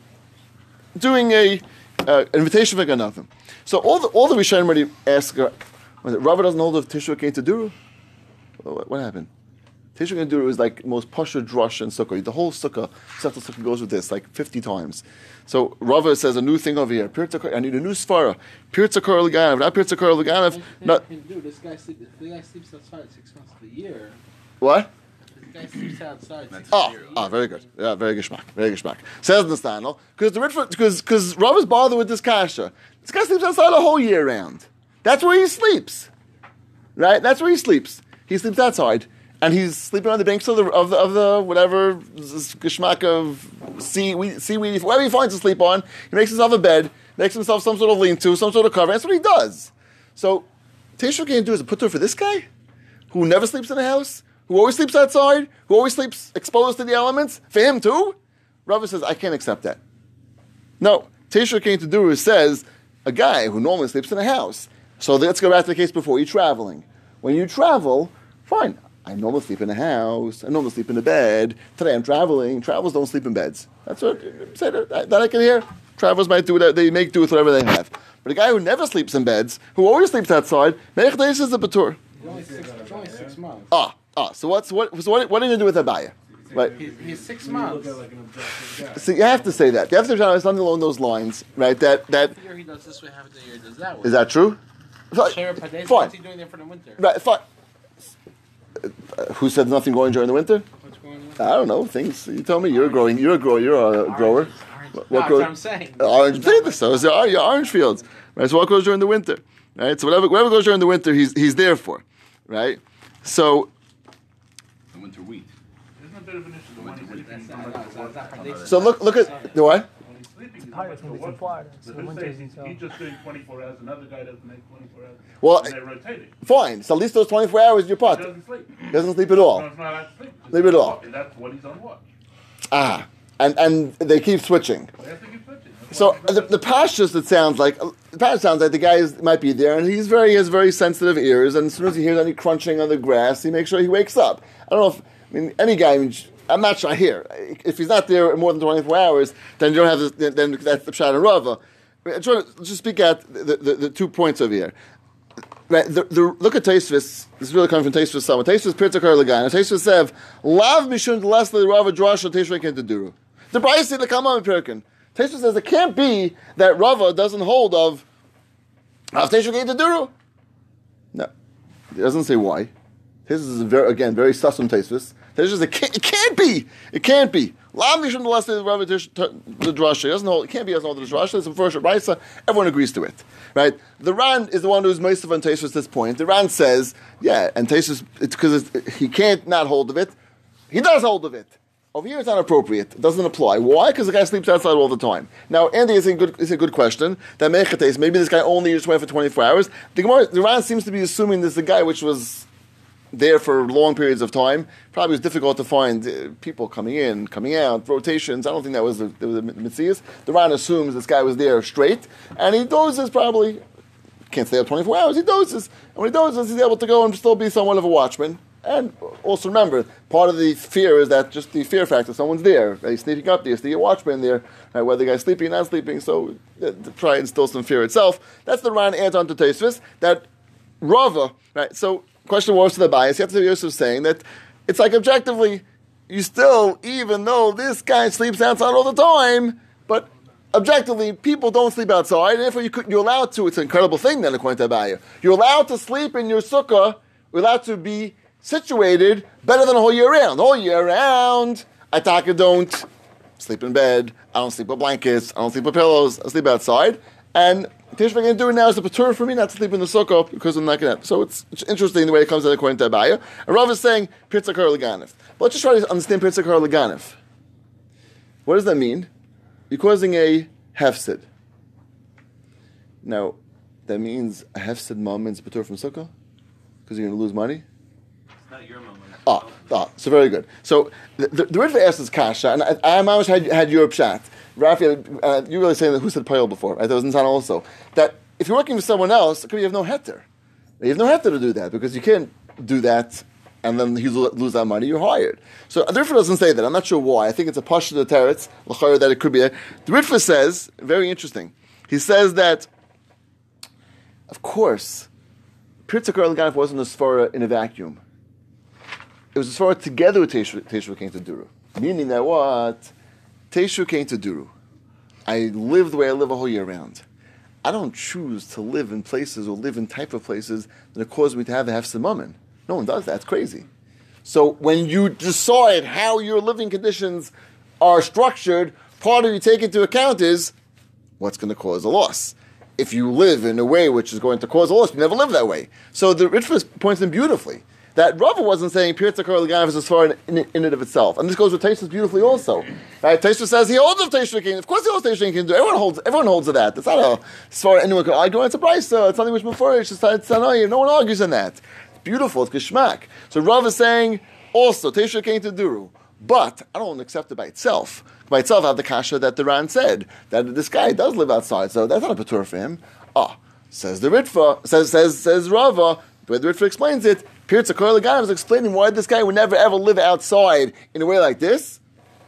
Speaker 1: doing a uh, invitation for Ganavim. So all the all the Rishonim already ask, Rava doesn't hold of Tishua Kein Taduru? What, what happened? Tishua Kein Taduru is like most pasha drush and Sukkah. The whole Sukkah, Sefta Sukkah goes with this like 50 times. So Rava says a new thing over here. I need a new svara. Pirza Kar Laganav, not Not,
Speaker 4: Dude, this guy sleeps. If the guy sleeps outside six months of the year,
Speaker 1: what? Oh, oh, very good. Yeah, very geschmack. Very geschmack. Says the Stanel, because the Ritva, because because Rav is bothered with this kasha. This guy sleeps outside the whole year round. That's where he sleeps, right? That's where he sleeps. He sleeps outside, and he's sleeping on the banks of the of the, of the whatever geschmack of seaweed, seaweed, whatever he finds to sleep on. He makes himself a bed, makes himself some sort of lean-to, some sort of cover. That's what he does. So, Teshuvah can't do is a put for this guy who never sleeps in a house, who always sleeps outside, who always sleeps exposed to the elements, for him too? Rava says, I can't accept that. No, came to do says a guy who normally sleeps in a house. So let's go back to the case before. You're traveling. When you travel, fine. I normally sleep in a house. I normally sleep in a bed. Today I'm traveling. Travelers don't sleep in beds. That's what that, I can hear. Travelers might do that. They make do with whatever they have. But a guy who never sleeps in beds, who always sleeps outside, Mechdesh is a Batur.
Speaker 4: It's only six, it's only six months.
Speaker 1: Ah, ah. So what's what? So what? What are you gonna do with Abaya? Right.
Speaker 4: He's, he's six months.
Speaker 1: So you have to say that. You have to say something along those lines, right? That that
Speaker 4: Half the year he does this way, half the year does that way.
Speaker 1: is that true? Fine. Fine.
Speaker 4: what's he doing there for the winter?
Speaker 1: Right. Fine. Uh, who said nothing going during the winter?
Speaker 4: What's going on?
Speaker 1: I don't know. Things you tell me. You're growing. You're a grower. You're a grower.
Speaker 4: Oranges, oranges.
Speaker 1: What-
Speaker 4: no,
Speaker 1: what
Speaker 4: that's
Speaker 1: grow-
Speaker 4: what I'm saying.
Speaker 1: Orange potatoes. So is your, your orange fields. Right. So what goes during the winter? Right. So whatever whatever goes during the winter, he's he's there for. Right. So
Speaker 8: The winter wheat.
Speaker 5: Isn't a bit of an issue the one he's sleeping
Speaker 4: That's
Speaker 5: so
Speaker 4: not,
Speaker 5: much
Speaker 4: no,
Speaker 5: for
Speaker 4: it's
Speaker 5: work?
Speaker 4: not, it's not
Speaker 1: so look look at the what?
Speaker 5: He's sleeping, he's
Speaker 2: Pirates
Speaker 5: so
Speaker 2: when it's in Florida. So
Speaker 5: So
Speaker 2: the
Speaker 5: let's
Speaker 2: he's,
Speaker 5: just doing 24 hours, another guy doesn't make 24 hours.
Speaker 1: Well,
Speaker 5: they're rotating.
Speaker 1: Fine. So at least those twenty four hours in your
Speaker 5: He doesn't sleep.
Speaker 1: He doesn't sleep at all.
Speaker 5: No, it's not allowed to sleep.
Speaker 1: It all.
Speaker 5: And that's what he's on watch.
Speaker 1: Ah. And and they keep switching.
Speaker 5: They have to keep switching. That's
Speaker 1: So the, the pashtus, it sounds like the pashtus sounds like the guy is, might be there, and he's very he has very sensitive ears, and as soon as he hears any crunching on the grass, he makes sure he wakes up. I don't know if I mean any guy. I mean, I'm not sure here. If he's not there more than 24 hours, then you don't have this, then that's the pshat and rava. Uh, to just speak out the, the, the two points over here. Right, the, the, look at Taisvis. This is really coming from Taisvis. Someone Taisvis Pirtakar Lagan. Taisvis said, "Lav mishun leslie Rava drasha Taisvis kent to duru." The Brayse the Kama Pirkin. Taisvis says it can't be that Rava doesn't hold of of Taisvis kent to duru. No, it doesn't say why. Taisvis is very, again very susum Taisvis. Says it can't, it can't be. It can't be. Mishun leslie Rava Tish- the drasha. Doesn't hold. It can't be. Doesn't hold the drasha. It's a first Brayse. Everyone agrees to it. Right? The Ran is the one who's most of at this point. The Ran says, yeah, and Taisvis, it's because he can't not hold of it. He does hold of it. Over here, it's not appropriate. It doesn't apply. Why? Because the guy sleeps outside all the time. Now, Andy is a good, is a good question. That mechates, maybe this guy only used for 24 hours. The the Ran seems to be assuming this is a guy which was there for long periods of time. Probably was difficult to find uh, people coming in, coming out, rotations. I don't think that was the, the, the Mitzias. The Ran assumes this guy was there straight, and he dozes probably. Can't stay up 24 hours. He dozes. And when he dozes, he's able to go and still be somewhat of a watchman. And also remember, part of the fear is that just the fear factor, someone's there, he's sneaking up there, see a watchman there, right, whether the guy's sleeping or not sleeping, so uh, try and instill some fear itself. That's the Ran adds on to Tesvis, that Rava, right, so question was to the bias, you have to be Yosef saying that it's like objectively, you still, even though this guy sleeps outside all the time, but objectively, people don't sleep outside, and therefore you could, you're allowed to, it's an incredible thing then according to Abaya. You're allowed to sleep in your sukkah, you're allowed to be situated better than a whole year round. All year round, I don't sleep in bed. I don't sleep with blankets. I don't sleep with pillows. I sleep outside. And Tish I'm going to do it now is a patur for me not to sleep in the sukkah because I'm not going to. So it's, it's interesting the way it comes out according to Abaya. And Rav is saying Pirzakar Leganif. But let's just try to understand Pirzakar Leganif. What does that mean? You're causing a hefsid. Now, that means a hefsid mom means patur from sukkah because you're going to lose money.
Speaker 5: It's not your moment.
Speaker 1: Ah, ah, so very good. So the, the, the Ritva asked this kasha, and I, I almost had, had your pshat. Raphael, uh, you really saying that who said payal before? Right? That was Insan also. That if you're working with someone else, it could be you have no heter. You have no heter to do that because you can't do that and then you lose that money, you're hired. So the Ritva doesn't say that. I'm not sure why. I think it's a pasha the teretz, l'chayr, that it could be. A, the Ritva says, very interesting, he says that, of course, Pirtzakar Laganov wasn't a svara in a vacuum it was as far together with Teshu, Teshu came to Duru. Meaning that what? Teshu came to Duru. I live the way I live a whole year round. I don't choose to live in places or live in type of places that cause me to have a hefsamamin. No one does that. It's crazy. So when you decide how your living conditions are structured, part of you take into account is what's going to cause a loss. If you live in a way which is going to cause a loss, you never live that way. So the Ritva points in beautifully that Rava wasn't saying Pirtzak or Laganav is a svara in, in, in, it of itself. And this goes with Taishas beautifully also. Right? Taishas says he holds of Taishas King. Of course he holds Taishas King. Everyone holds, everyone holds of that. It's not a svara anyone can argue on. It's a so it's something which before it's just it's no, no one argues on that. It's beautiful, it's geschmack. So Rava is saying also Taishas King to Duru. But I don't accept it by itself. By itself, I have the kasha that the Ran said that this guy does live outside, so that's not a patur for him. Ah, says the Ritva, says says says Rava. The way the Ritva explains it, Pirza Koil was explaining why this guy would never ever live outside in a way like this.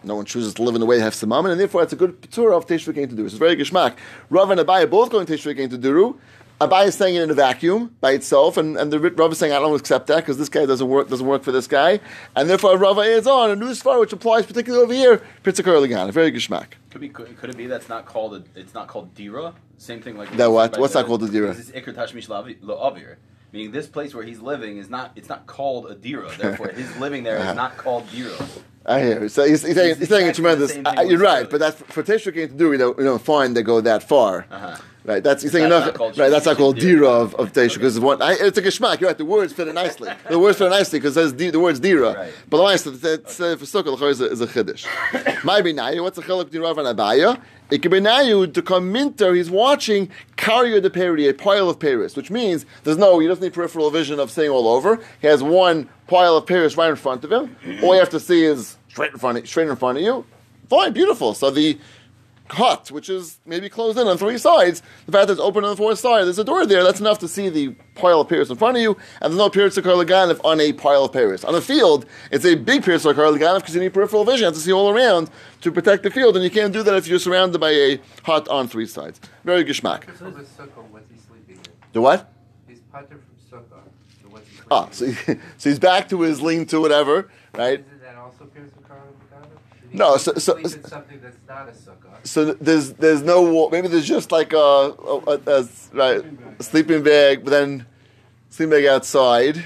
Speaker 1: No one chooses to live in a way to have and therefore it's a good patur of Teshuvah to do. It's very geschmack. Rav and Abai both going Teshuvah to do. Abai is saying it in a vacuum by itself, and, and the Rav is saying I don't accept that because this guy doesn't work doesn't work for this guy, and therefore Rav adds on a new sfar which applies particularly over here. Pirza Koil very geschmack.
Speaker 8: Could be could, could it be that's not called a, it's not called dira? Same thing like
Speaker 1: That what? What's not called a dira?
Speaker 8: This is ikr tashmish la'avir. Meaning this place where he's living is not it's not called Adira. Therefore, his living there is uh-huh. not called dira.
Speaker 1: I hear. So he's, he's, saying, he's saying it's tremendous. I, you're right, but that's for Teshuvah to do. We don't, we don't find they go that far.
Speaker 8: Uh-huh.
Speaker 1: Right, that's you're saying
Speaker 8: That's called
Speaker 1: right. That's not called
Speaker 8: dira.
Speaker 1: of, of Teshuvah because one. I, it's a geschmack. You're right. The words fit it nicely. The words fit it nicely because di, the words dira.
Speaker 8: Right.
Speaker 1: But the last it's, it's uh, for sukkah is a, is a chiddush. My benayu. What's the chiluk between Rav and Abaya? It could be nayu to come minter. He's watching carrier de peri, a pile of Paris, which means there's no. He doesn't need peripheral vision of seeing all over. He has one pile of Paris right in front of him. All you have to see is straight in front of, straight in front of you. Fine, beautiful. So the hut, which is maybe closed in on three sides, the fact that it's open on the fourth side, there's a door there, that's enough to see the pile of Paris in front of you, and there's no Paris of Karlaganov on a pile of Paris. On a field, it's a big Paris of Karlaganov because you need peripheral vision, you have to see all around to protect the field, and you can't do that if you're surrounded by a hut on three sides. Very geschmack.
Speaker 3: So the sukkah, what's he sleeping in?
Speaker 1: The what?
Speaker 3: He's pater from sukkah. So what's he sleeping
Speaker 1: Ah, so, he, so he's back to his lean to whatever, right?
Speaker 3: Isn't that also Piers of Karla
Speaker 1: No, so- so-
Speaker 3: sleep in something that's not a sukkah.
Speaker 1: So there's there's no wall. Maybe there's just like a, a, a, a- right a sleeping bag, but then sleeping bag outside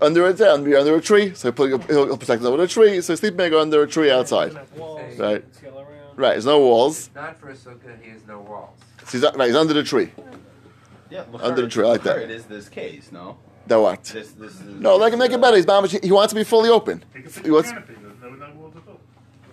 Speaker 1: under a yeah, under, under a tree. So he'll, put, he'll, he'll protect them under a tree. So sleeping bag under a tree outside.
Speaker 9: Walls,
Speaker 1: Right. Right. There's no walls.
Speaker 3: It's not for a sukkah. He has no walls.
Speaker 1: So he's, right. He's under the tree.
Speaker 8: Yeah,
Speaker 1: Under the tree, like that.
Speaker 8: It is this case, no?
Speaker 1: That what?
Speaker 8: This, this is,
Speaker 1: No, like make it better. He's mamish, he wants to be fully open. He
Speaker 7: picture
Speaker 1: wants
Speaker 7: canopy. There's no, no walls at all.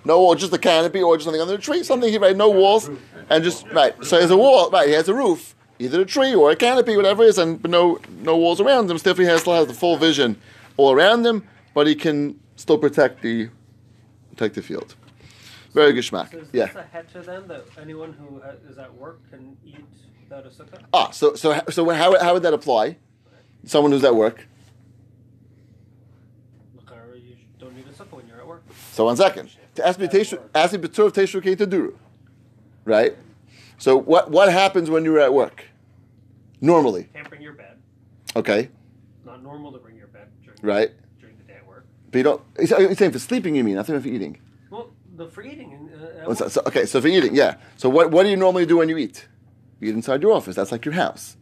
Speaker 1: no wall, just a canopy or just something under the tree. Something he right, no walls, and just right. So there's a wall, right? He has a roof, either a tree or a canopy, whatever it is, and but no no walls around him. Still, he has still has the full vision all around him, but he can still protect the protect the field. Very good schmack.
Speaker 9: So is
Speaker 1: Yeah.
Speaker 9: a heter then that anyone who ha- is at work can eat without a sukkah?
Speaker 1: Ah, so so so how how would that apply? Someone who's at work.
Speaker 9: L'chara, You sh- don't need a sukkah when you're at work.
Speaker 1: So one second. To ask me ask me betur of teshu to duru, right? So what what happens when you're at work? Normally,
Speaker 9: Can't bring your bed.
Speaker 1: okay,
Speaker 9: Not normal to bring your bed during,
Speaker 1: right?
Speaker 9: during the day at work.
Speaker 1: But you don't. He's saying for sleeping, you mean? Not for eating.
Speaker 9: Well, the for eating. Uh,
Speaker 1: Oh, So, so- okay, so for eating, yeah. So what what do you normally do when you eat? You eat inside your office. That's like your house,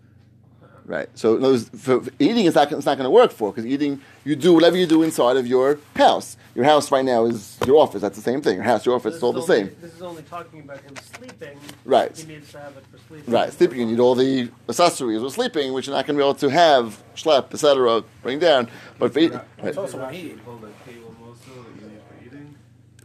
Speaker 1: right? So in other words, for, for eating, is not it's not going to work for because eating you do whatever you do inside of your house. Your house right now is your office. That's the same thing. Your house, your office,
Speaker 9: This
Speaker 1: it's all the
Speaker 9: only-
Speaker 1: same.
Speaker 9: This is only talking about him sleeping.
Speaker 1: Right.
Speaker 9: He needs to have it for sleeping.
Speaker 1: Right, sleeping, you need all the accessories of sleeping, which you're not going to be able to have, schlep, etc., bring down. But for eating, right.
Speaker 6: It's also when he
Speaker 7: Hold that cable also that you need for eating.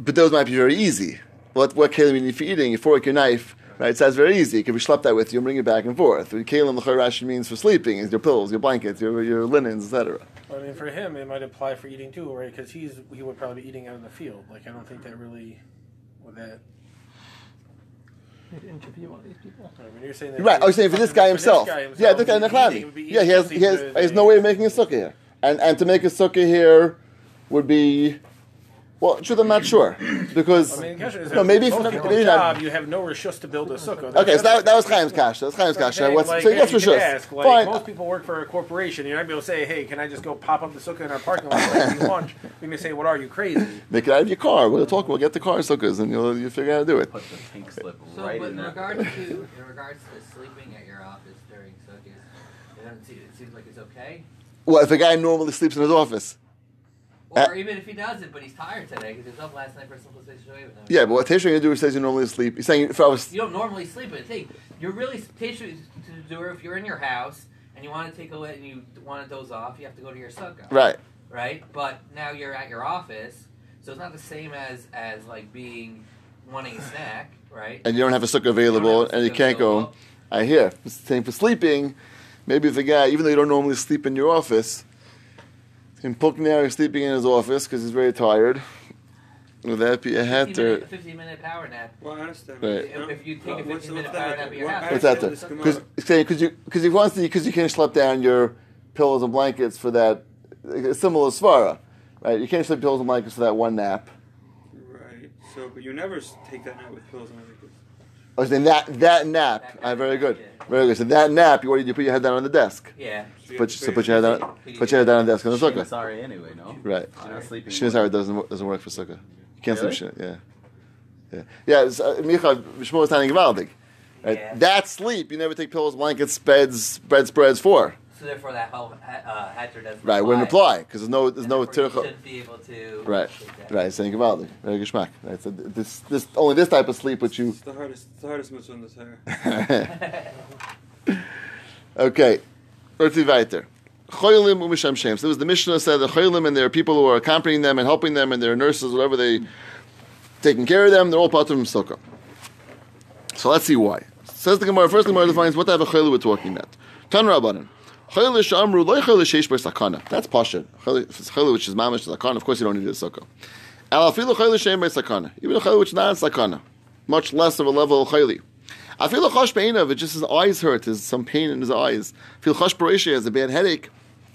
Speaker 1: but those might be very easy. What what kalim you need for eating? Your fork, your knife, right? It says very easy. You can be schlepped that with you and bring it back and forth. What kalim the Rashi means for sleeping is your pillows, your blankets, your your linens, etc.
Speaker 6: I mean, for him, it might apply for eating too, right? Because he's he would probably be eating out in the field. Like, I don't think that really would that.
Speaker 2: Need to interview one of these people.
Speaker 6: I mean, you're saying that
Speaker 1: Right. I was saying for this guy himself. Yeah, this guy
Speaker 6: he- he
Speaker 1: Nechlami.
Speaker 6: would be
Speaker 1: Yeah, he has he has, he has no way of making a sukkah here, and and to make a sukkah here would be. Well, truth, I'm not sure because
Speaker 6: I mean, the is
Speaker 1: no, maybe if
Speaker 6: most
Speaker 1: not,
Speaker 6: people's
Speaker 1: maybe not.
Speaker 6: job, you have no rishus to build a sukkah.
Speaker 1: Okay, so that, that was Chaim's kasha. That's Chaim's kasha.
Speaker 6: Saying,
Speaker 1: What's,
Speaker 6: like,
Speaker 1: so
Speaker 6: yeah,
Speaker 1: yes,
Speaker 6: you
Speaker 1: for
Speaker 6: can
Speaker 1: sure.
Speaker 6: ask, like,
Speaker 1: Fine.
Speaker 6: Most people work for a corporation. You're not going to say, "Hey, can I just go pop up the sukkah in our parking lot and eat lunch?" We may say, "What are you crazy?"
Speaker 1: Make it out of your car. We'll talk. We'll get the car sukkahs, and you'll you figure out how to do it.
Speaker 8: Put the pink slip
Speaker 3: So,
Speaker 8: right
Speaker 3: but
Speaker 8: in
Speaker 3: in
Speaker 8: there.
Speaker 3: regards to in regards to sleeping at your office during sukkahs, it, doesn't seem- it seems like it's okay.
Speaker 1: Well, if a guy normally sleeps in his office,
Speaker 3: Or
Speaker 1: Uh,
Speaker 3: even if he doesn't, but he's tired today because he was up last night for a simple show.
Speaker 1: yeah. But what Teshuvah do says you normally sleep. He's saying if I was
Speaker 3: You don't normally sleep, but think you're really Teshu to do if you're in your house and you want to take a lit and you want to doze off, you have to go to your sukkah.
Speaker 1: right.
Speaker 3: right? But now you're at your office, so it's not the same as as like being wanting a snack, right?
Speaker 1: and you don't have a sukkah available,
Speaker 3: have a
Speaker 1: and you can't go. I hear. It's the Same for sleeping. Maybe if the guy, even though you don't normally sleep in your office, in now he's sleeping in his office because he's very tired. Would that be a
Speaker 3: 15
Speaker 1: hat or
Speaker 3: minute, 15 minute power nap.
Speaker 10: Well, I understand.
Speaker 1: Right.
Speaker 3: If, if you take a 15 minute power nap at your
Speaker 10: What-
Speaker 3: house,
Speaker 1: what's that? Because
Speaker 10: Gemara.
Speaker 1: because you because he wants to because you can't schlep down your pillows and blankets for that similar svara, right? You can't sleep pillows and blankets for that one nap.
Speaker 10: Right. So, but you never take that night with pillows and everything.
Speaker 1: I was saying that that nap.
Speaker 3: That
Speaker 1: Ah, very good,
Speaker 3: yeah.
Speaker 1: very good. So that nap, you what you put your head down on the desk?
Speaker 3: yeah.
Speaker 10: So
Speaker 1: Put so put your head down put your head down on the desk in the sukkah.
Speaker 8: Sorry, anyway, no.
Speaker 1: Right.
Speaker 8: Sleeping.
Speaker 1: Doesn't doesn't work for sukkah. You can't
Speaker 8: Really?
Speaker 1: sleep shit. Yeah, yeah, yeah. It's, uh, Micha Shmuel is telling Givaldig. Right?
Speaker 3: Yeah.
Speaker 1: That sleep you never take pillows, blankets, beds, bed spreads for.
Speaker 3: So therefore, that whole uh, hatcher doesn't
Speaker 1: Right, wouldn't apply because there's no there's
Speaker 3: And
Speaker 1: no
Speaker 3: you
Speaker 1: tircha.
Speaker 3: shouldn't be able to.
Speaker 1: Right,
Speaker 3: take that.
Speaker 1: right. Saying Givaldig, very geschmack. Right. So this this only this type of sleep which you.
Speaker 10: It's the hardest, it's the hardest mitzvah in the Torah.
Speaker 1: okay, let's see weiter. Choylim umisham shem. So it was the Mishnah said the choylim and there are people who are accompanying them and helping them and they're nurses, whatever they taking care of them. They're all part of sukkah. So let's see why. Says the Gemara. First, the Gemara defines what type of choylim we're talking about. Tan Rabbanan. That's pasha. Choylim which is mamish sakana. Of course, you don't need a sukkah. Afilu sakana. Even a choylim which is not sakana, much less of a level of choylim. I feel a chosh painav, it just his eyes hurt, there's some pain in his eyes. Feel chosh paresha has a bad headache,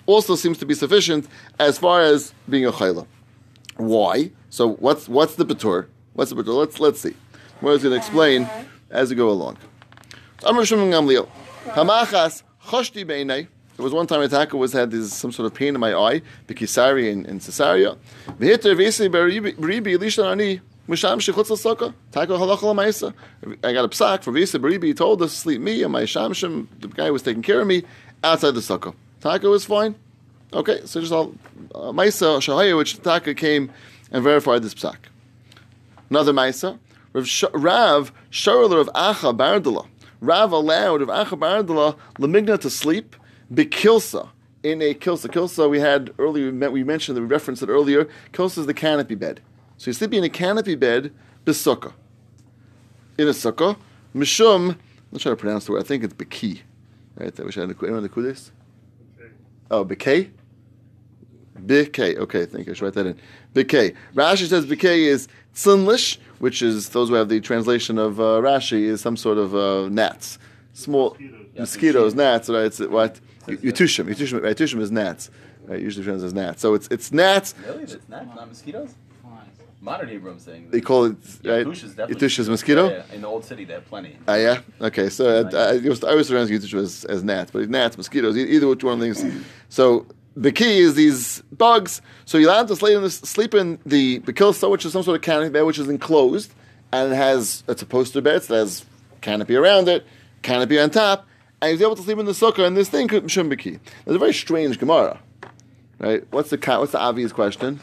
Speaker 1: also seems to be sufficient as far as being a chayla. Why? So what's what's the betur? What's the betur? Let's let's see. We're going to explain as we go along. Gamliel. Hamachas beinei. There was one time Ataka was had this some sort of pain in my eye, the Kisari in, halacha l'maisa. I got a psak for Visa Baribi. He told us to sleep me and my shamshim, the guy who was taking care of me, outside the sukkah. Taka was fine. Okay, so just all uh, Maisa Shahaya, which Taka came and verified this psak. Another Maisa, Rav, Sh- Rav Sharler of Acha Bardala. Rav allowed of Acha Bardala Lamigna to sleep, Bikilsa, in a kilsa. Kilsa we had earlier. We met- we mentioned that we referenced it earlier. Kilsa is the canopy bed. So you're sleeping in a canopy bed, besukah. In a sukkah, mishum. I'm not trying to pronounce the word. I think it's beki. Right? I wish I had the anyone the kudis. Oh, beki. Bikay. Okay, thank you. I should write that in. Bikay. Rashi says Bikay is tzinlish, which is those who have the translation of uh, Rashi is some sort of uh, gnats, small mosquitoes, gnats. Right? It's what Yutushim. Yutushim. Right? Yutushim is gnats. Right? Usually translated as gnats. So it's it's gnats.
Speaker 8: Really? It's not, not mosquitoes? Modern Hebrew, I'm saying.
Speaker 1: They call it right.
Speaker 8: Yatush is definitely
Speaker 1: Yatush is mosquito.
Speaker 8: Yeah, yeah. In the old city, they have plenty.
Speaker 1: Ah, yeah. Okay. So uh, I, I, used I always pronounce Yutush as, as gnats, but it's gnats, mosquitoes, either which one of these. So the key is these bugs. So you're allowed to sleep in, this, sleep in the bekilsa, which is some sort of canopy bed, which is enclosed, and it has it's a poster bed, so it has canopy around it, canopy on top, and he's able to sleep in the sukkah. And this thing could shouldn't be key. It's a very strange Gemara, right? What's the what's the obvious question?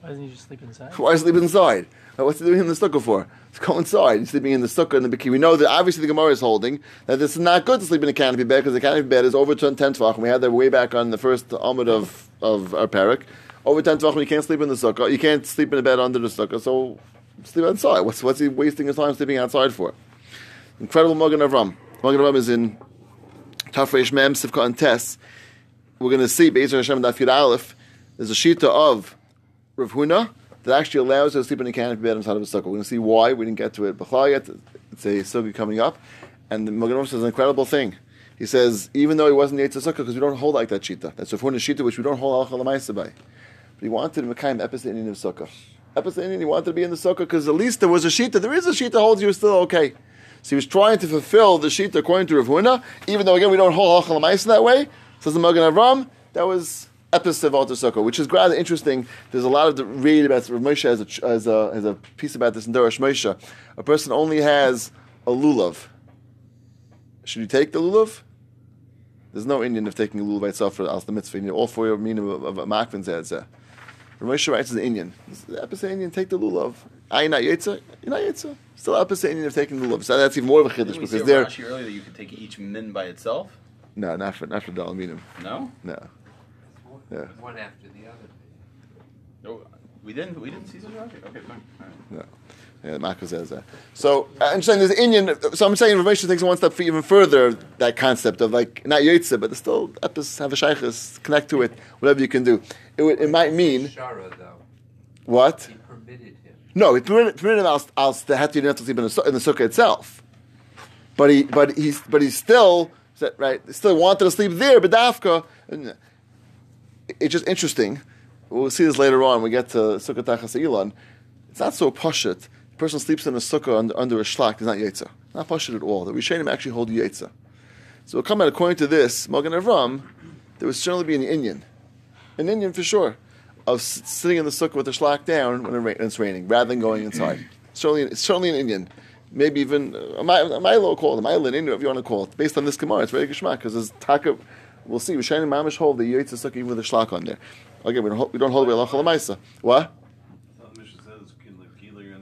Speaker 2: Why doesn't he just sleep inside?
Speaker 1: Why sleep inside? What's he doing in the sukkah for? Let's go inside. He's sleeping in the sukkah in the bikini. We know that obviously the Gemara is holding that this is not good to sleep in a canopy bed because the canopy bed is over 10 tvach. And we had that way back on the first Amud of, of our parak. Over 10 tvach, you can't sleep in the sukkah. You can't sleep in a bed under the sukkah. So sleep outside. What's, what's he wasting his time sleeping outside for? Incredible Magen Avram. Magen Avram is in Tafresh Mem, Sivka, and Tess. We're going to see, Be'ezer Hashem Daf Yud Aleph, there's a shita of Rav Huna that actually allows us to sleep in a canopy bed inside of a sukkah. We're going to see why. We didn't get to it yet. It's a sukkah coming up. And the Magen Avram says an incredible thing. He says, even though he wasn't the sukkah, because we don't hold like that shita. That's Rav Huna's shita, which we don't hold al by. But he wanted of episode Indian of sukkah. Episode Indian, he wanted to be in the sukkah because at least there was a shita. There is a shita holds you still okay. So he was trying to fulfill the shita according to Rav Huna, even though again we don't hold halacha l'maisa that way. Says the Magen Avram, that was episode of sukkah, which is rather interesting. There's a lot of the read about Rav Moshe has a, has a a piece about this in Darash Moshe. A person only has a lulav. Should you take the lulav? There's no Indian of taking a lulav itself for the mitzvah. You need all four meaning of, of a makvin zeh. Rav Moshe writes as an Indian. Episode Indian take the lulav. I not yetza. You're not yetza. Still episode Indian of taking the lulav. So that's even more of a chiddush
Speaker 8: Didn't we
Speaker 1: because
Speaker 8: see
Speaker 1: they're
Speaker 8: Rashi earlier that you could take each min by itself?
Speaker 1: no, not for not for dalaminim.
Speaker 8: No?
Speaker 1: No. Yeah.
Speaker 3: One after the other.
Speaker 8: No, we didn't. We didn't see such Rashi. Okay, fine. All right.
Speaker 1: No. Yeah, Marco says that. So uh, I'm saying there's Indian. So I'm saying Rav Moshe takes it one step even further. That concept of like not yotze, but there's still epis have a shaykhs connect to it. Whatever you can do. It, it might mean
Speaker 3: Shara, though,
Speaker 1: what? No, it permitted, hat to sleep in the, sukkah itself. But he, but he's, but he still, right, still wanted to sleep there, but dafka. It's just interesting. We'll see this later on. when We get to sukkah tachas Elon. It's not so pashut. The person sleeps in a sukkah under, under a shlak. It's not yetza. Not pashut at all. The Rishonim actually hold yetza. So we'll come out according to this Magen Avram. There would certainly be an Indian, an Indian for sure, of sitting in the sukkah with the shlak down when it's raining, rather than going inside. certainly, it's certainly an Indian. Maybe even uh, a Mi- a call a Milo Indian, if you want to call it, based on this Gemara. It's very geshmak because there's taka. We'll see. Rishonim mamish hold the yetza sukkah even with a shlak on there. Again, we don't hold, we don't hold it l'maisa. What?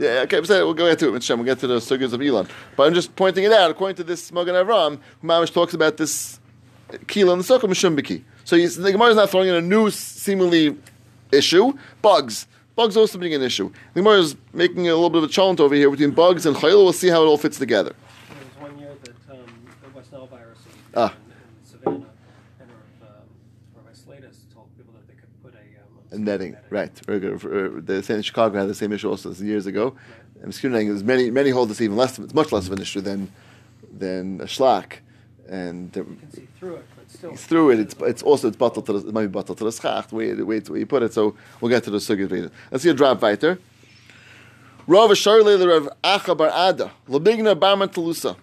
Speaker 1: Yeah, okay, we'll go into it, Mitzvah. We'll get to the sugyas of Elon. But I'm just pointing it out, according to this Magen Avram, Mamish talks about this kilo in the sukkah, Mishumbiki. So the Gemara is not throwing in a new, seemingly, issue. Bugs. Bugs also being an issue. The Gemara is making a little bit of a challenge over here between bugs and chayil. We'll see how it all fits together.
Speaker 9: There was one year that um, the West Nile virus in,
Speaker 1: Ah.
Speaker 9: in, in Savannah, and um, Rabbi Slatus told people that they could put a, um,
Speaker 1: And netting, right? Very good. Uh, The same in Chicago had the same issue also years ago. And mosquito netting is many many hold this even less. It's much less of an issue than than a shlak. And
Speaker 9: You can see through it, still.
Speaker 1: through it, it's, it's also it's bottled to the, it might be bottled to the. Wait, wait, where you put it. So we'll get to the sugya later. Let's see a drop weiter. Rav Sharle the Rav Acha Bar Ada Labigna Barman Telusa.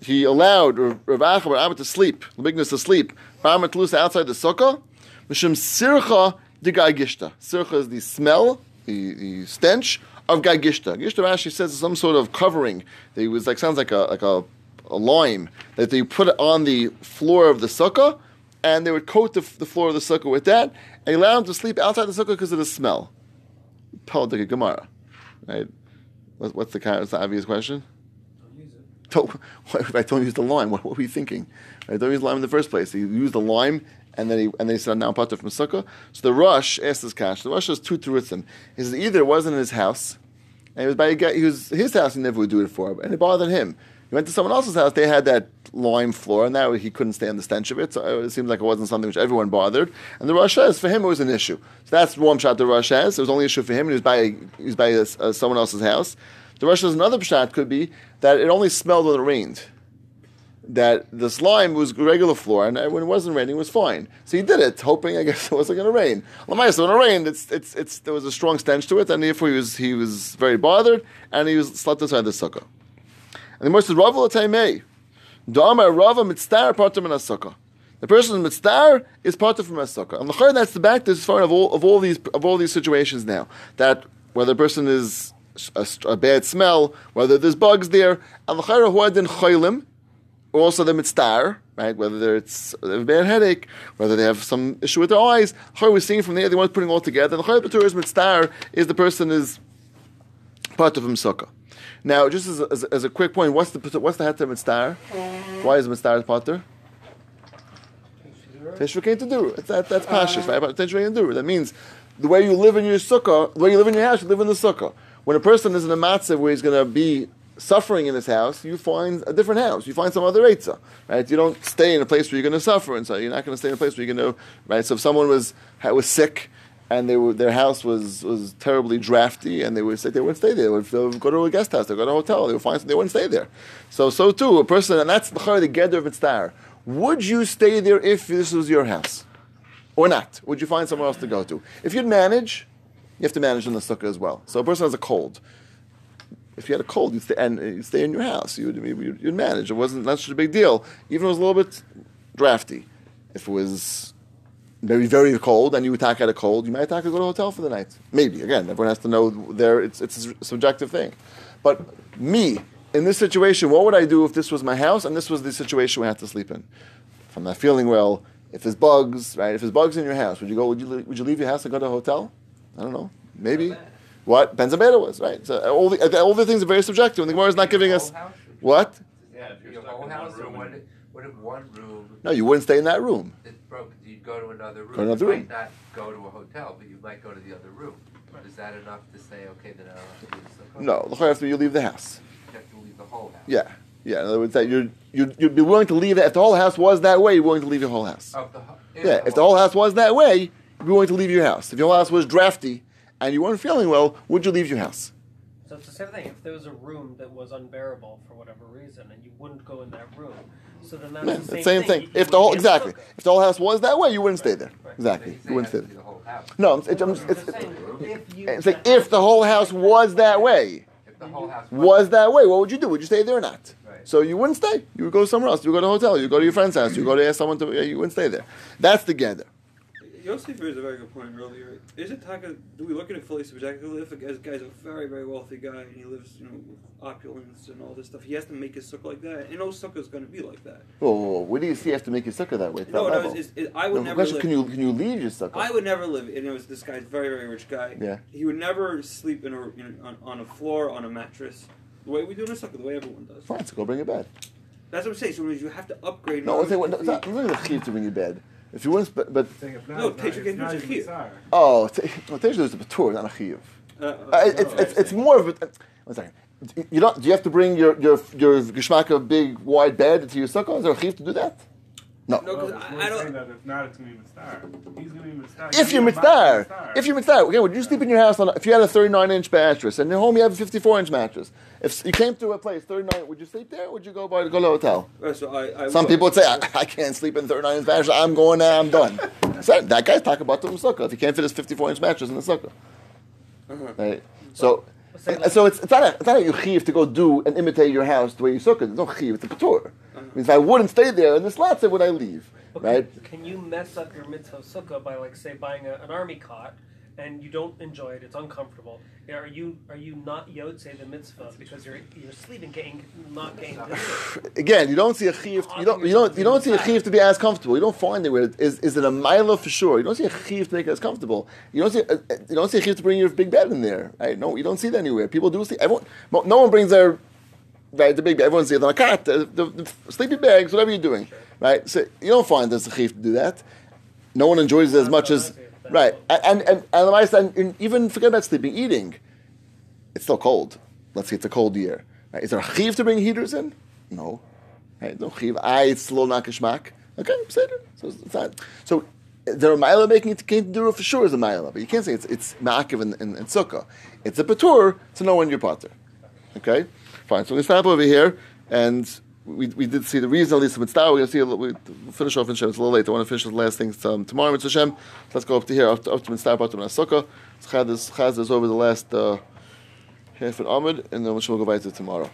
Speaker 1: He allowed Rav Acha Bar Ada to sleep. Labigna to sleep. Barman Telusa outside the sukkah. Mishum Sircha de Gaigishta. Sircha is the smell, the, the stench of Gaigishta. Gishta Rashi says some sort of covering. It was like sounds like a like a a lime that they put on the floor of the sukkah, and they would coat the, the floor of the sukkah with that, and allow them to sleep outside the sukkah because of the smell. Politic Gemara, right? What- What's the? What's the obvious question? Don't, what, if I don't use the lime, what, what were you thinking? I don't use lime in the first place. You use the lime and then he and then he said now patur from sukkah. So the Rosh asked his cash. The Rosh has two terutzim. He says either it wasn't in his house, and it was by a guy. He was his house. He never would do it for, him, and it bothered him. He went to someone else's house. They had that lime floor, and now he couldn't stand the stench of it. So it seemed like it wasn't something which everyone bothered. And the Rosh for him it was an issue. So that's one shot the Rosh. It was only an issue for him. And he was by he was by a, a, someone else's house. The Rosh another shot could be that it only smelled when it rained. That the slime was regular floor, and when it wasn't raining, it was fine. So he did it, hoping I guess it wasn't going to rain. Lamai, so when it rained, it's, it's, it's, there was a strong stench to it, and therefore he was he was very bothered, and he was slept outside the sukkah. And the Gemara says, Rava l'taimei. Dama Rava mitztar partim in sukkah. The person mitztar is partim from a sukkah. And the that's the back this far of all of all these of all these situations now. That whether the person is a, a bad smell, whether there's bugs there, and the chayra huadin chaylim, also the mitztar, right? Whether it's a bad headache, whether they have some issue with their eyes. Chayra we're seeing from there, they want putting all together. And the chayra is mitztar is the person is of him sukkah. Now, just as a, as, as a quick point, what's the what's the heter mitzvah? Why is mitzvah potter? Teshuvah to do. That, that's pashas, right? Teshuvah to do. That means the way you live in your sukkah, the way you live in your house, you live in the sukkah. When a person is in a matzah where he's going to be suffering in his house, you find a different house. You find some other eitzah, right? You don't stay in a place where you're going to suffer, and so you're not going to stay in a place where you're going to, right? So if someone was was sick and they were, their house was, was terribly drafty, and they would say they wouldn't stay there. They would, go to a guest house, they would go to a hotel, they would find they wouldn't stay there. So, so too, a person, and that's the the gather of mitzvah. Would you stay there if this was your house, or not? Would you find somewhere else to go to? If you'd manage, you have to manage in the sukkah as well. So, a person has a cold. If you had a cold, you'd stay, and uh, you'd stay in your house. You'd, you'd, you'd manage. It wasn't not such a big deal, even if it was a little bit drafty. If it was maybe very cold and you attack at a cold, you might attack to go to a hotel for the night. Maybe. Again, everyone has to know there it's it's a subjective thing. But me, in this situation, what would I do if this was my house and this was the situation we had to sleep in? If I'm not feeling well, if there's bugs, right? If there's bugs in your house, would you go would you would you leave your house and go to a hotel? I don't know. Maybe. What? Benzabeta was, right? So uh, all the uh, all the things are very subjective, and the Gemara is not giving us what?
Speaker 3: Yeah, your whole house, or what if, what if one room?
Speaker 1: No, you wouldn't stay in that room.
Speaker 3: Broken you'd go to another room.
Speaker 1: Go another
Speaker 3: you
Speaker 1: room.
Speaker 3: might not go to a hotel, but you might go to the other room. Is that enough to say, okay, then I don't have to leave the
Speaker 1: No, the after you leave the house.
Speaker 3: You have to leave the whole house.
Speaker 1: Yeah, yeah. In other words, that you'd, you'd you'd be willing to leave it if the whole house was that way. You're willing to leave your whole house.
Speaker 3: Of the, ho-
Speaker 1: Yeah, if the whole house was that way, you'd be willing to leave your house. If your whole house was drafty and you weren't feeling well, would you leave your house?
Speaker 9: So it's the same thing. If there was a room that was unbearable for whatever reason, and you wouldn't go in that room, so then that's
Speaker 1: Yeah,
Speaker 9: the same,
Speaker 1: same thing.
Speaker 9: You-
Speaker 1: If the whole
Speaker 9: wouldn't be in
Speaker 1: exactly,
Speaker 9: sukkah.
Speaker 1: if the whole house was that way, you wouldn't stay there.
Speaker 9: Right.
Speaker 1: Exactly, you wouldn't stay
Speaker 3: saying it has to be
Speaker 1: there.
Speaker 3: the whole house.
Speaker 1: No, it's, it's,
Speaker 9: I'm
Speaker 1: it's, it's,
Speaker 9: if
Speaker 1: it's like if the whole house was that way,
Speaker 3: If the whole house
Speaker 1: was that way, what would you do? Would you stay there or not?
Speaker 3: Right.
Speaker 1: So you wouldn't stay. You would go somewhere else. You would go to a hotel. You would go to your friend's house. You would go to ask someone to. You wouldn't stay there. That's the gather.
Speaker 10: Yosef raised a very good point earlier. Is it Taka? Do we look at it fully subjectively? If a guy's, guy's a very, very wealthy guy and he lives, you know, with opulence and all this stuff, he has to make his sukkah like that. And no sukkah is going to be like that.
Speaker 1: Whoa, whoa, whoa. What do you see? You have to make your sukkah that way.
Speaker 10: No, no, it's, it's, I would
Speaker 1: No,
Speaker 10: never
Speaker 1: question,
Speaker 10: live.
Speaker 1: can you can you leave your sukkah?
Speaker 10: I would never live. And it was this guy's very, very rich guy.
Speaker 1: Yeah.
Speaker 10: He would never sleep in a you know, on, on a floor on a mattress. The way we do in a sukkah, the way everyone does.
Speaker 1: Fine, so go bring a bed.
Speaker 10: That's what I'm saying. So you have to upgrade.
Speaker 1: No,
Speaker 10: in order
Speaker 1: it's not,
Speaker 10: to
Speaker 1: it's not the chiv to bring your bed. If you wouldn't, but, but
Speaker 7: Saying if not,
Speaker 10: No,
Speaker 7: it's not-
Speaker 10: Teisha
Speaker 7: it's
Speaker 10: can
Speaker 7: not
Speaker 10: a
Speaker 7: even
Speaker 10: key.
Speaker 7: Tsar.
Speaker 1: oh, t- well, Teisha is a patur, not a chiv.
Speaker 10: Uh,
Speaker 1: Uh, it's, it's, it's more of a. One second. You don't. Do you have to bring your your your geshmaka big wide bed to your sukkah? Is there a chiv to do that? No.
Speaker 10: No,
Speaker 7: No,
Speaker 10: 'cause I- I don't-
Speaker 7: saying that if not, it's gonna be Mitzvah. He's gonna be Mitzvah.
Speaker 1: If you're mitzvah, if you're mitzvah, again, would you sleep in your house on? If you had a 39 inch mattress and your home you have a 54 inch mattress, if you came to a place 39, would you sleep there? or Would you go by go to a hotel?
Speaker 10: Uh, so I, I
Speaker 1: Some
Speaker 10: would.
Speaker 1: people would say, I, I can't sleep in 39 inch mattress. I'm going there. I'm done. so that guy's talking about the sukkah. If he can't fit his 54 inch mattress in the sukkah,
Speaker 10: Uh-huh.
Speaker 1: right? So.
Speaker 9: Say
Speaker 1: and-
Speaker 9: like-
Speaker 1: so it's, it's not a, it's not a yuchiv to go do and imitate your house the way you sukkah. There's no chiv. It's a patur. Means if I wouldn't stay there in this lot, would I leave?
Speaker 9: But
Speaker 1: Right?
Speaker 9: Can, can you mess up your mitzvah sukkah by, like, say, buying a, an army cot and you don't enjoy it? It's uncomfortable. Yeah, Are you are you not yod say the mitzvah because you're you're sleeping getting not getting to do it?
Speaker 1: again, you don't see a chiv. You don't. You don't. You don't see a chiv to be as comfortable. You don't find it where it is. Is it a mila for sure? You don't see a chiv to make it as comfortable. You don't see. A, you don't see a chiv to bring your big bed in there. Right? No, you don't see that anywhere. People do see. Everyone. No one brings their. Right, the big bed. Everyone sees it on uh, a cot, the, the, the sleeping bags, whatever you're doing. Right, so you don't find there's a chiv to do that. no one enjoys it as much as right. And and and, and, the and, and even forget about sleeping, eating. It's still cold. Let's say it's a cold year. Right? Is there a chiv to bring heaters in? No. Right? No chiv. I it's a little nakashmak. Okay. So it's not. So there are mila making it can't do for sure is a mila, but you can't say it's it's ma'akiv in, in, in sukkah. It's a patur to know when you're potter. Okay, fine. So we stop over here, and we, we did see the reason at least with Star. We're going to see we we'll finish off in Shem. It's a little late. I want to finish the last things um, tomorrow. Mitzvah Shem. Let's go up to here up to, up to Mitzvah, up to Sukkah. Chaz is over the last uh, half an Amud, and then we'll go back to tomorrow.